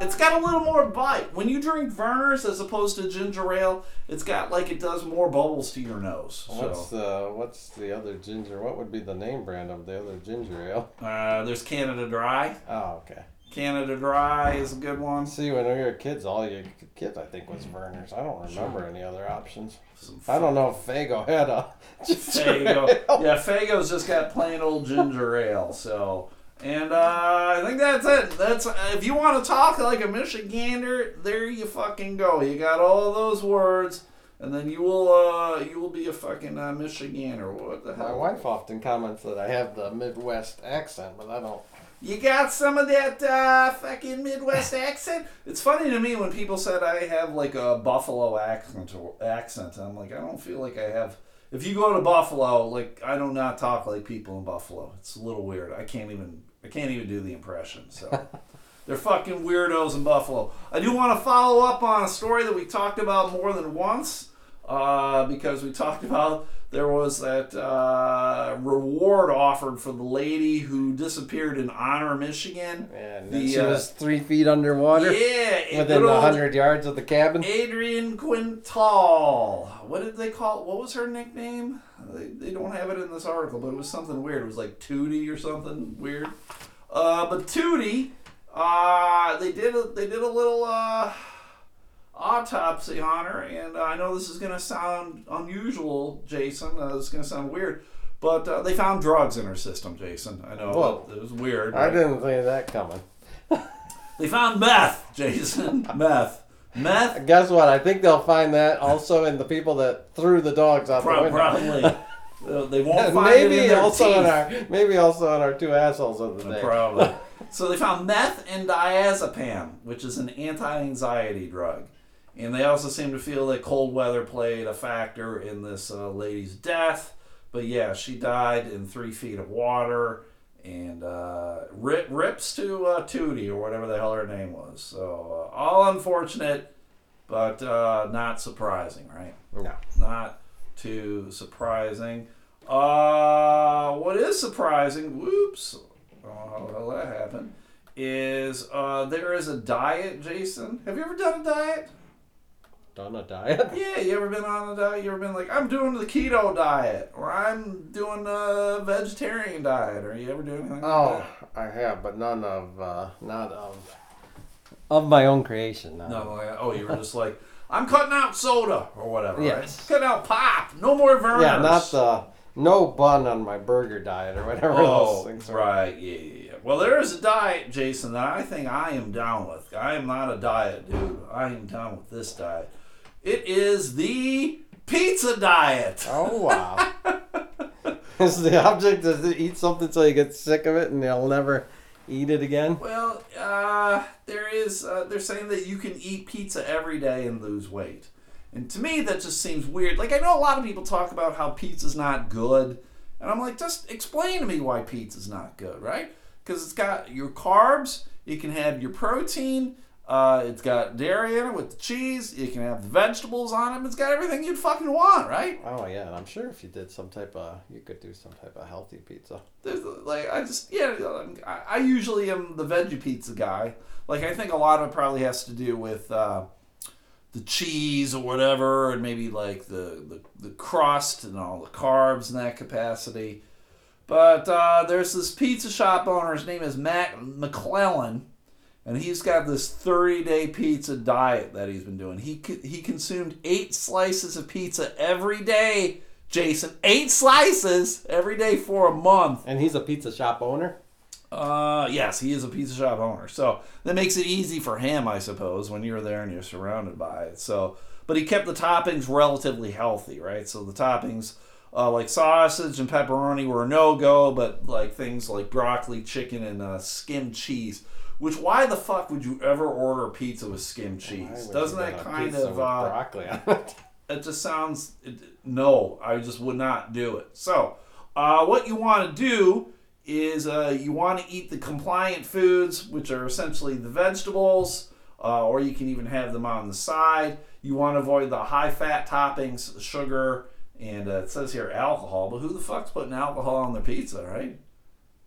It's got a little more bite. When you drink Vernors as opposed to ginger ale, it's got like it does more bubbles to your nose. What's the what's the other ginger? What would be the name brand of the other ginger ale? <laughs> uh, there's Canada Dry. Oh, okay. Canada Dry is a good one. See, when we were kids, all you kids I think was Vernors. I don't remember any other options. Some I don't know if Faygo had a Faygo. ale. Yeah, Faygo's just got plain old ginger ale. So, and uh, I think that's it. That's if you want to talk like a Michigander, there you fucking go. You got all those words, and then you will uh, you will be a fucking uh, Michigander. What the hell? My wife often comments that I have the Midwest accent, but I don't. You got some of that uh, fucking Midwest <laughs> accent. It's funny to me when people said I have like a Buffalo accent or accent. I'm like, I don't feel like I have. If you go to Buffalo, like I do not talk like people in Buffalo. It's a little weird. I can't even. I can't even do the impression. So. <laughs> They're fucking weirdos in Buffalo. I do want to follow up on a story that we talked about more than once uh, because we talked about there was that uh, reward offered for the lady who disappeared in Honor, Michigan. And The, she uh, was three feet underwater, Yeah, within a hundred yards of the cabin. Adrian Quintal. What did they call? What was her nickname? They, they don't have it in this article, but it was something weird. It was like Tootie or something weird. Uh, but Tootie, uh, they did a, they did a little uh, autopsy on her, and I know this is gonna sound unusual, Jason. Uh, this is gonna sound weird, but uh, they found drugs in her system, Jason. I know Whoa. it was weird. I didn't see that coming. They found meth, Jason. <laughs> meth, meth. Guess what? I think they'll find that also in the people that threw the dogs out the Pro- window. probably. <laughs> Uh, they won't find it in maybe their also in teeth. our maybe also in our two assholes of the day. Probably. <laughs> so they found meth and diazepam, which is an anti-anxiety drug, and they also seem to feel that cold weather played a factor in this uh, lady's death. But yeah, she died in three feet of water, and uh, rip, rips to uh, Tootie or whatever the hell her name was. So uh, all unfortunate, but uh, not surprising, right? No. Not too surprising. Uh, what is surprising? Whoops! Oh, how the hell that happened? Is uh, there is a diet, Jason? Have you ever done a diet? Done a diet? <laughs> Yeah, you ever been on a diet? You ever been like, I'm doing the keto diet, or I'm doing a vegetarian diet, or you ever do anything? Oh, like I have, but none of, uh, not of, of my own creation. No. no. Like, oh, you were just like, I'm cutting out soda or whatever. Yes. Right? Cutting out pop. No more Vernors. Yeah, not the no bun on my burger diet or whatever Oh, those things are. right. Yeah, yeah, yeah. Well, there is a diet, Jason, that I think I am down with. I am not a diet dude. I am down with this diet. It is the pizza diet. Oh wow! <laughs> Is the object is to eat something till you get sick of it and you'll never eat it again? Well, uh, there is. Uh, they're saying that you can eat pizza every day and lose weight, and to me that just seems weird. Like I know a lot of people talk about how pizza's not good, and I'm like, just explain to me why pizza's not good, right? Because it's got your carbs, you can have your protein, uh, it's got dairy in it with the cheese, you can have the vegetables on it. It's got everything you'd fucking want, right? Oh yeah, and I'm sure if you did some type of, you could do some type of healthy pizza. There's, like I just yeah I, I usually am the veggie pizza guy. Like I think a lot of it probably has to do with uh, the cheese or whatever, and maybe like the, the the crust and all the carbs in that capacity. But uh, there's this pizza shop owner. His name is Matt McClellan, and he's got this 30 day pizza diet that he's been doing. He he consumed eight slices of pizza every day. Jason, eight slices every day for a month. And he's a pizza shop owner. Uh, yes, he is a pizza shop owner, so that makes it easy for him, I suppose, when you're there and you're surrounded by it. So, but he kept the toppings relatively healthy, right? So the toppings, uh, like sausage and pepperoni, were a no go, but like things like broccoli, chicken, and uh, skim cheese. Which why the fuck would you ever order a pizza with skim cheese? Doesn't that kind of uh, broccoli on it? <laughs> it just sounds it, no i just would not do it so uh, what you want to do is uh, you want to eat the compliant foods which are essentially the vegetables uh, or you can even have them on the side you want to avoid the high fat toppings sugar and uh, it says here alcohol but who the fuck's putting alcohol on their pizza right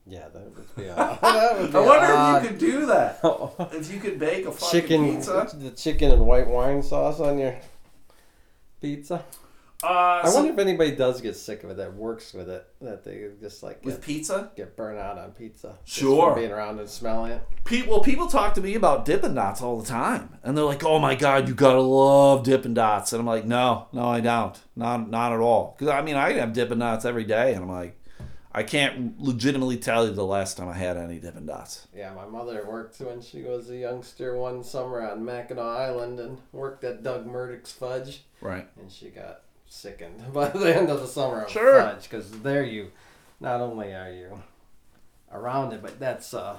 Yeah, that would be. <laughs> Uh, that would be i wonder odd. if you could do that <laughs> if you could bake a fucking chicken, pizza the chicken and white wine sauce on your pizza. uh, I so- wonder if anybody does get sick of it that works with it that they just like with pizza get burnt out on pizza. Sure. being around and smelling it. Pe- well, people talk to me about Dippin' Dots all the time, and they're like, "Oh my God, you gotta love Dippin' Dots," and I'm like, "No, no, I don't, not not at all." Because I mean, I have Dippin' Dots every day, and I'm like, I can't legitimately tell you the last time I had any Dippin' Dots. Yeah, my mother worked when she was a youngster one summer on Mackinac Island and worked at Doug Murdick's Fudge, Right. and she got sickened <laughs> by the end of the summer of Sure. fudge because there you, not only are you around it, but that's uh,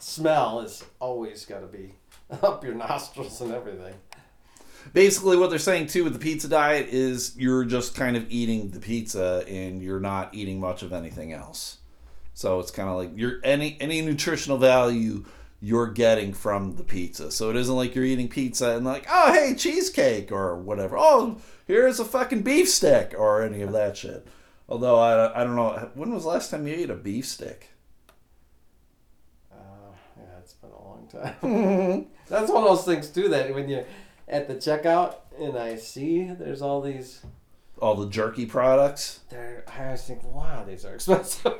smell is always got to be <laughs> up your nostrils and everything. Basically, what they're saying too with the pizza diet is you're just kind of eating the pizza and you're not eating much of anything else. So it's kind of like you're any any nutritional value you're getting from the pizza. So it isn't like you're eating pizza and like, oh hey, cheesecake or whatever. Oh, here's a fucking beef stick or any of that shit. Although I, I don't know when was the last time you ate a beef stick? Uh, yeah, it's been a long time. <laughs> That's one of those things too that when you're at the checkout and I see there's all these, All the jerky products. there I always think, wow, these are <laughs> expensive.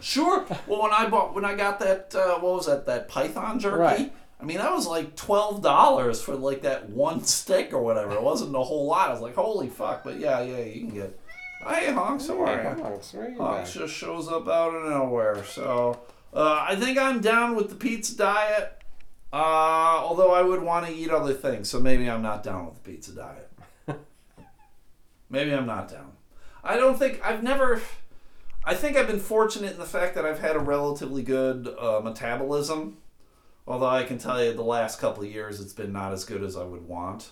Sure. Well, when I bought when I got that uh, what was that that python jerky? Right. I mean that was like twelve dollars for like that one stick or whatever. It wasn't a whole lot. I was like, holy fuck! But yeah, yeah, you can get. Hey, Honks, how are you? Honks, where you Honks just shows up out of nowhere. So uh, I think I'm down with the pizza diet. Uh, although I would want to eat other things, so maybe I'm not down with the pizza diet. <laughs> maybe I'm not down. I don't think I've never. I think I've been fortunate in the fact that I've had a relatively good uh, metabolism. Although I can tell you, the last couple of years it's been not as good as I would want.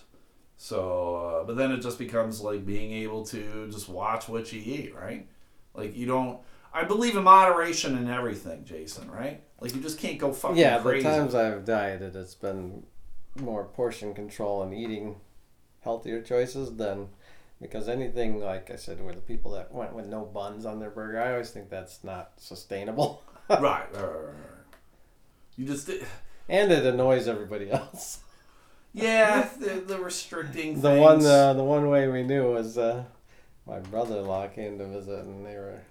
So, uh, but then it just becomes like being able to just watch what you eat, right? Like you don't. I believe in moderation in everything, Jason. Right? Like you just can't go fucking yeah, crazy. the times I've dieted, it's been more portion control and eating healthier choices than because anything like I said, with the people that went with no buns on their burger, I always think that's not sustainable, <laughs> right, right, right, right. You just and it annoys everybody <laughs> else. yeah, <laughs> the, the restricting The things. one, uh, the one way we knew was uh, my brother-in-law came to visit, and they were,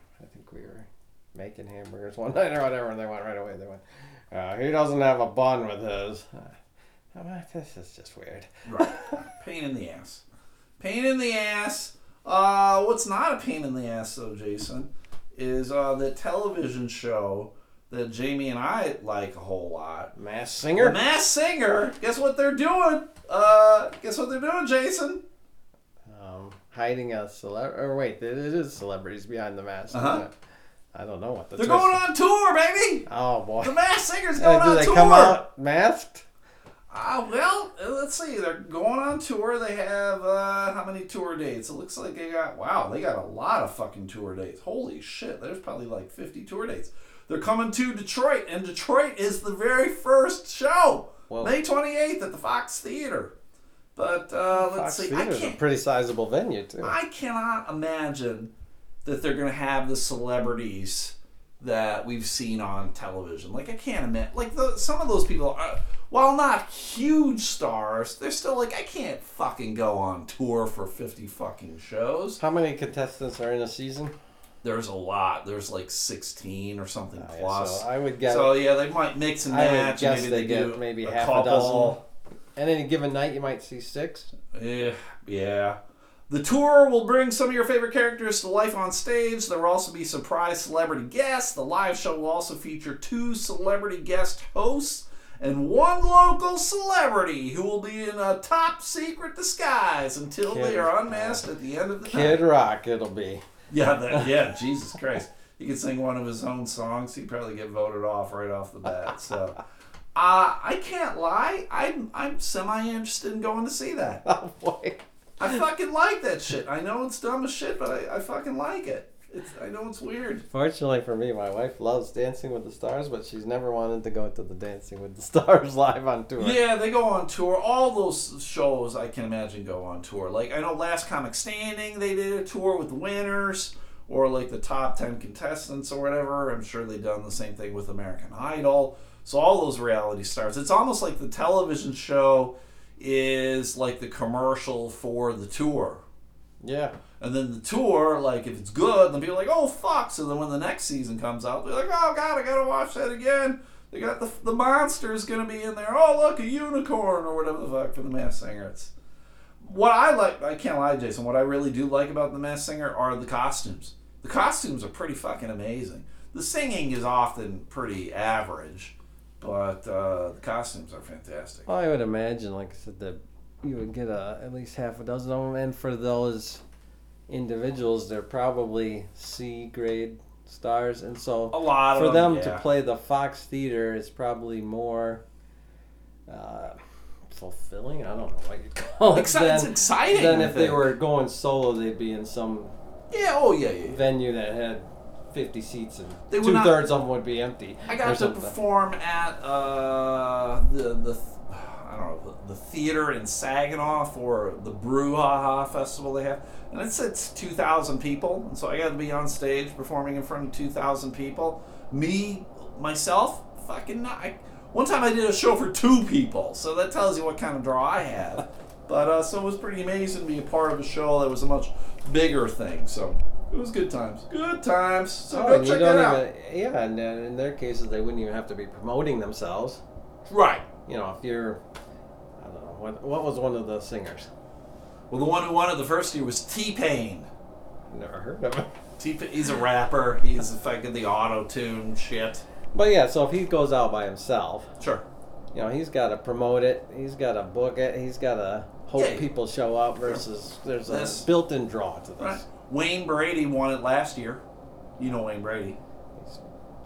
we were making hamburgers one <laughs> night or whatever, and they went right away. They went, uh, he doesn't have a bun with his. Uh, I'm like, this is just weird. Right. pain in the ass. Pain in the ass. Uh, what's not a pain in the ass though, Jason, is uh, the television show that Jamie and I like a whole lot. Mass The singer. Masked Singer. Guess what they're doing? Uh, guess what they're doing, Jason? Hiding a celeb. Or wait, it is celebrities behind the mask. Uh-huh. I don't know what the. They're twist going on tour, baby. Oh boy. The Masked Singer's Uh, going do on they tour. come out masked? Uh, well, uh, let's see. They're going on tour. They have uh, how many tour dates? It looks like they got wow. They got a lot of fucking tour dates. Holy shit! There's probably like 50 tour dates. They're coming to Detroit, and Detroit is the very first show, Whoa. May 28th at the Fox Theater. But uh, let's Fox see. I Theater's a pretty sizable venue too. I cannot imagine that they're gonna have the celebrities that we've seen on television. Like I can't imagine. Like the, some of those people are, while not huge stars, they're still like I can't fucking go on tour for fifty fucking shows. How many contestants are in a season? There's a lot. There's like sixteen or something Oh, yeah, plus. so I would guess. So yeah, they might mix and I would match. guess maybe they they, get do maybe a half a couple. And any given night, you might see six. Yeah, yeah. The tour will bring some of your favorite characters to life on stage. There will also be surprise celebrity guests. The live show will also feature two celebrity guest hosts and one local celebrity who will be in a top secret disguise until Kid they are unmasked at the end of the Kid night. Rock, it'll be. Yeah, that, yeah, Jesus Christ. He could sing one of his own songs. He'd probably get voted off right off the bat. So, uh, I can't lie. I'm I'm semi interested in going to see that. <laughs> Oh boy. I fucking like that shit. I know it's dumb as shit, but I, I fucking like it. It's I know it's weird. Fortunately for me, my wife loves Dancing with the Stars, but she's never wanted to go to the Dancing with the Stars <laughs> live on tour. Yeah, they go on tour. All those shows I can imagine go on tour. Like I know Last Comic Standing, they did a tour with the winners or like the top ten contestants or whatever. I'm sure they've done the same thing with American Idol. So all those reality stars. It's almost like the television show is like the commercial for the tour. Yeah. And then the tour, like if it's good, then people are like, oh fuck. So then when the next season comes out, they're like, oh god, I gotta watch that again. They got the the monster's gonna be in there. Oh look, a unicorn or whatever the fuck for the Masked Singer. It's what I like. I can't lie, Jason. What I really do like about the Masked Singer are the costumes. The costumes are pretty fucking amazing. The singing is often pretty average, but uh, the costumes are fantastic. Well, I would imagine, like I said, that you would get at least half a dozen of them, and for those individuals, they're probably C grade stars, and so A lot of for them yeah. to play the Fox Theater is probably more uh, fulfilling. I don't know what you'd <laughs> call it. It's exciting. than if they were going solo, they'd be in some Yeah. Oh. Yeah. yeah. venue that had 50 seats and They two not- thirds of them would be empty. I or got to something. perform at uh, the the I don't know the, the theater in Saginaw for the Brouhaha festival they have, and it said two thousand people, and so I got to be on stage performing in front of two thousand people. Me myself, fucking not. I, one time I did a show for two people, so that tells you what kind of draw I have. <laughs> But uh, so it was pretty amazing to be a part of a show that was a much bigger thing. So it was good times. Good times. So Oh, go check that out. even, yeah, and in their cases, they wouldn't even have to be promoting themselves. Right. You know, if you're, I don't know, what, what was one of the singers? Well, the one who won it the first year was T Pain. Never heard of him. T Pain. he's a rapper. He's fucking the auto tune shit. But yeah, so if he goes out by himself, Sure. you know, he's got to promote it, he's got to book it, he's got to hope Yeah. people show up versus there's a This- built-in draw to this. Right. Wayne Brady won it last year. You know Wayne Brady.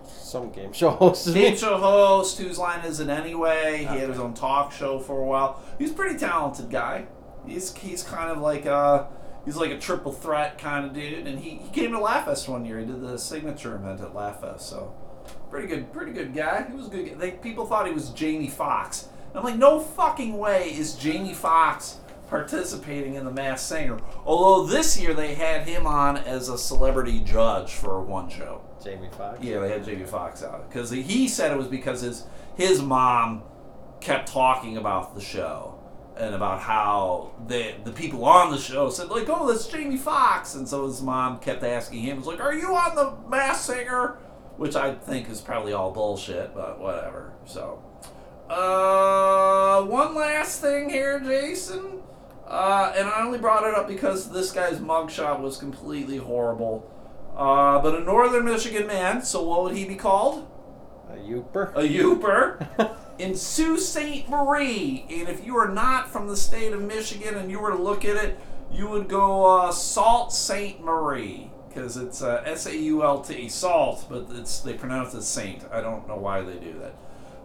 Some game <laughs> show host. Game show host, whose line is it anyway? He had his own talk show for a while. He's a pretty talented guy. He's he's kind of like uh he's like a triple threat kind of dude, and he, he came to Laugh Fest one year. He did the signature event at Laugh Fest, so pretty good, pretty good guy. He was a good. They people thought he was Jamie Foxx. I'm like, no fucking way is Jamie Foxx participating in the Masked Singer. Although this year they had him on as a celebrity judge for one show. Jamie Foxx. Yeah, they had Jamie Foxx out because he said it was because his his mom kept talking about the show and about how the the people on the show said like, "Oh, that's Jamie Foxx," and so his mom kept asking him, "Was like, are you on the Masked Singer?" Which I think is probably all bullshit, but whatever. So, uh, one last thing here, Jason. Uh, and I only brought it up because this guy's mugshot was completely horrible. Uh, but a northern Michigan man, so what would he be called? A Yooper. A Yooper. <laughs> in Sault Ste. Marie. And if you are not from the state of Michigan and you were to look at it, you would go uh, Salt Ste. Marie. Because it's uh, S A U L T, salt, but it's they pronounce it Saint. I don't know why they do that.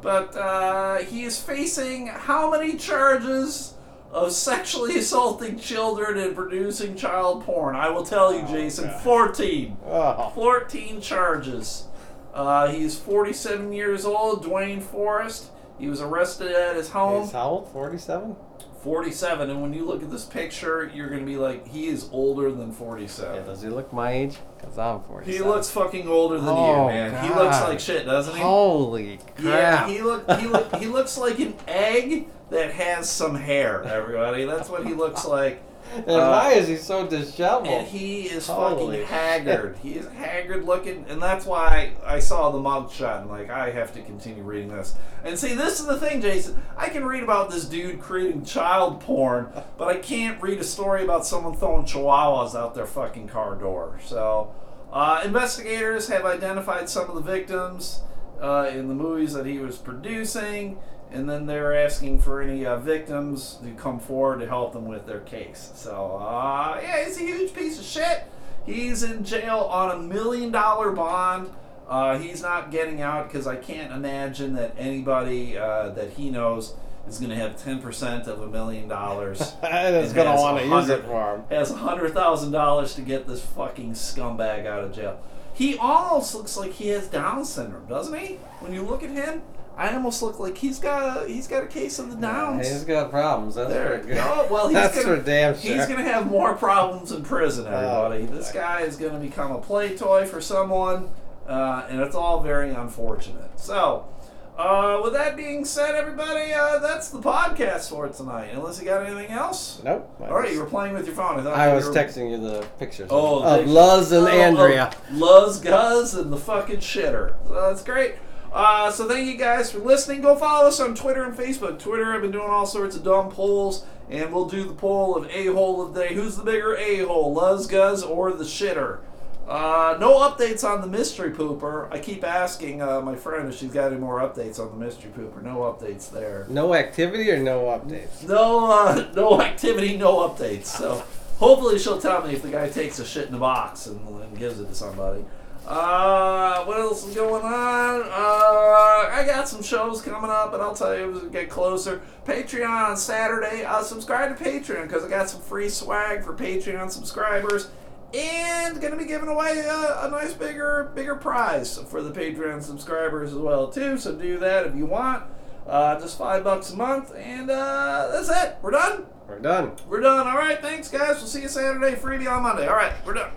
But uh, he is facing how many charges of sexually assaulting children and producing child porn? I will tell you, Oh, Jason, God. 14. Oh. 14 charges. Uh, he's 47 years old, Dwayne Forrest. He was arrested at his home. He's how old? 47? 47, and when you look at this picture, you're going to be like, he is older than Yeah, 47. does he look my age? Because I'm 47. he looks fucking older than Oh, you, man. He looks like shit, doesn't he? Holy crap. Yeah, he look he look he looks like an egg that has some hair. Everybody, that's what he looks like. <laughs> and uh, why is he so disheveled? And he is Holy fucking haggard. He is haggard looking, and that's why I saw the mug shot and like I have to continue reading this. And see, this is the thing, Jason. I can read about this dude creating child porn, but I can't read a story about someone throwing chihuahuas out their fucking car door. So, uh, investigators have identified some of the victims uh, in the movies that he was producing. And then they're asking for any uh, victims to come forward to help them with their case. So, uh, yeah, he's a huge piece of shit. He's in jail on a million dollar bond. Uh, he's not getting out because I can't imagine that anybody uh, that he knows is going to have 10% of a million dollars. <laughs> and is going to want to use it for him. Has $100,000 to get this fucking scumbag out of jail. He almost looks like he has Down syndrome, doesn't he? When you look at him, I almost look like he's got a, he's got a case of the Downs. He's got problems. That's There for go. Well, <laughs> he's That's gonna, for damn sure. He's going to have more problems in prison, everybody. Oh, this guy is going to become a play toy for someone, uh, and it's all very unfortunate. So, uh, with that being said, everybody, uh, that's the podcast for tonight. Unless you got anything else? Nope. I All right, was- you were playing with your phone. I, thought I was were- texting you the pictures Oh, of pictures. Luz and Oh, Andrea. of Luz, Guz, and the fucking shitter. So that's great. Uh, so thank you guys for listening. Go follow us on Twitter and Facebook. Twitter, I've been doing all sorts of dumb polls, and we'll do the poll of a-hole of the day. Who's the bigger a-hole, Luz, Guz, or the shitter? Uh, no updates on the mystery pooper. I keep asking uh, my friend if she's got any more updates on the mystery pooper. No updates there. No activity or no updates? No, uh, <laughs> no activity, no updates. So hopefully she'll tell me if the guy takes a shit in the box and, and gives it to somebody. Uh, what else is going on? Uh, I got some shows coming up, but I'll tell you as we get closer. Patreon on Saturday. Uh, subscribe to Patreon because I got some free swag for Patreon subscribers. And gonna be giving away a, a nice bigger bigger prize for the Patreon subscribers as well too. So do that if you want. Uh, just five bucks a month, and uh, that's it. We're done. We're done. We're done. All right. Thanks, guys. We'll see you Saturday. Freebie on Monday. All right. We're done.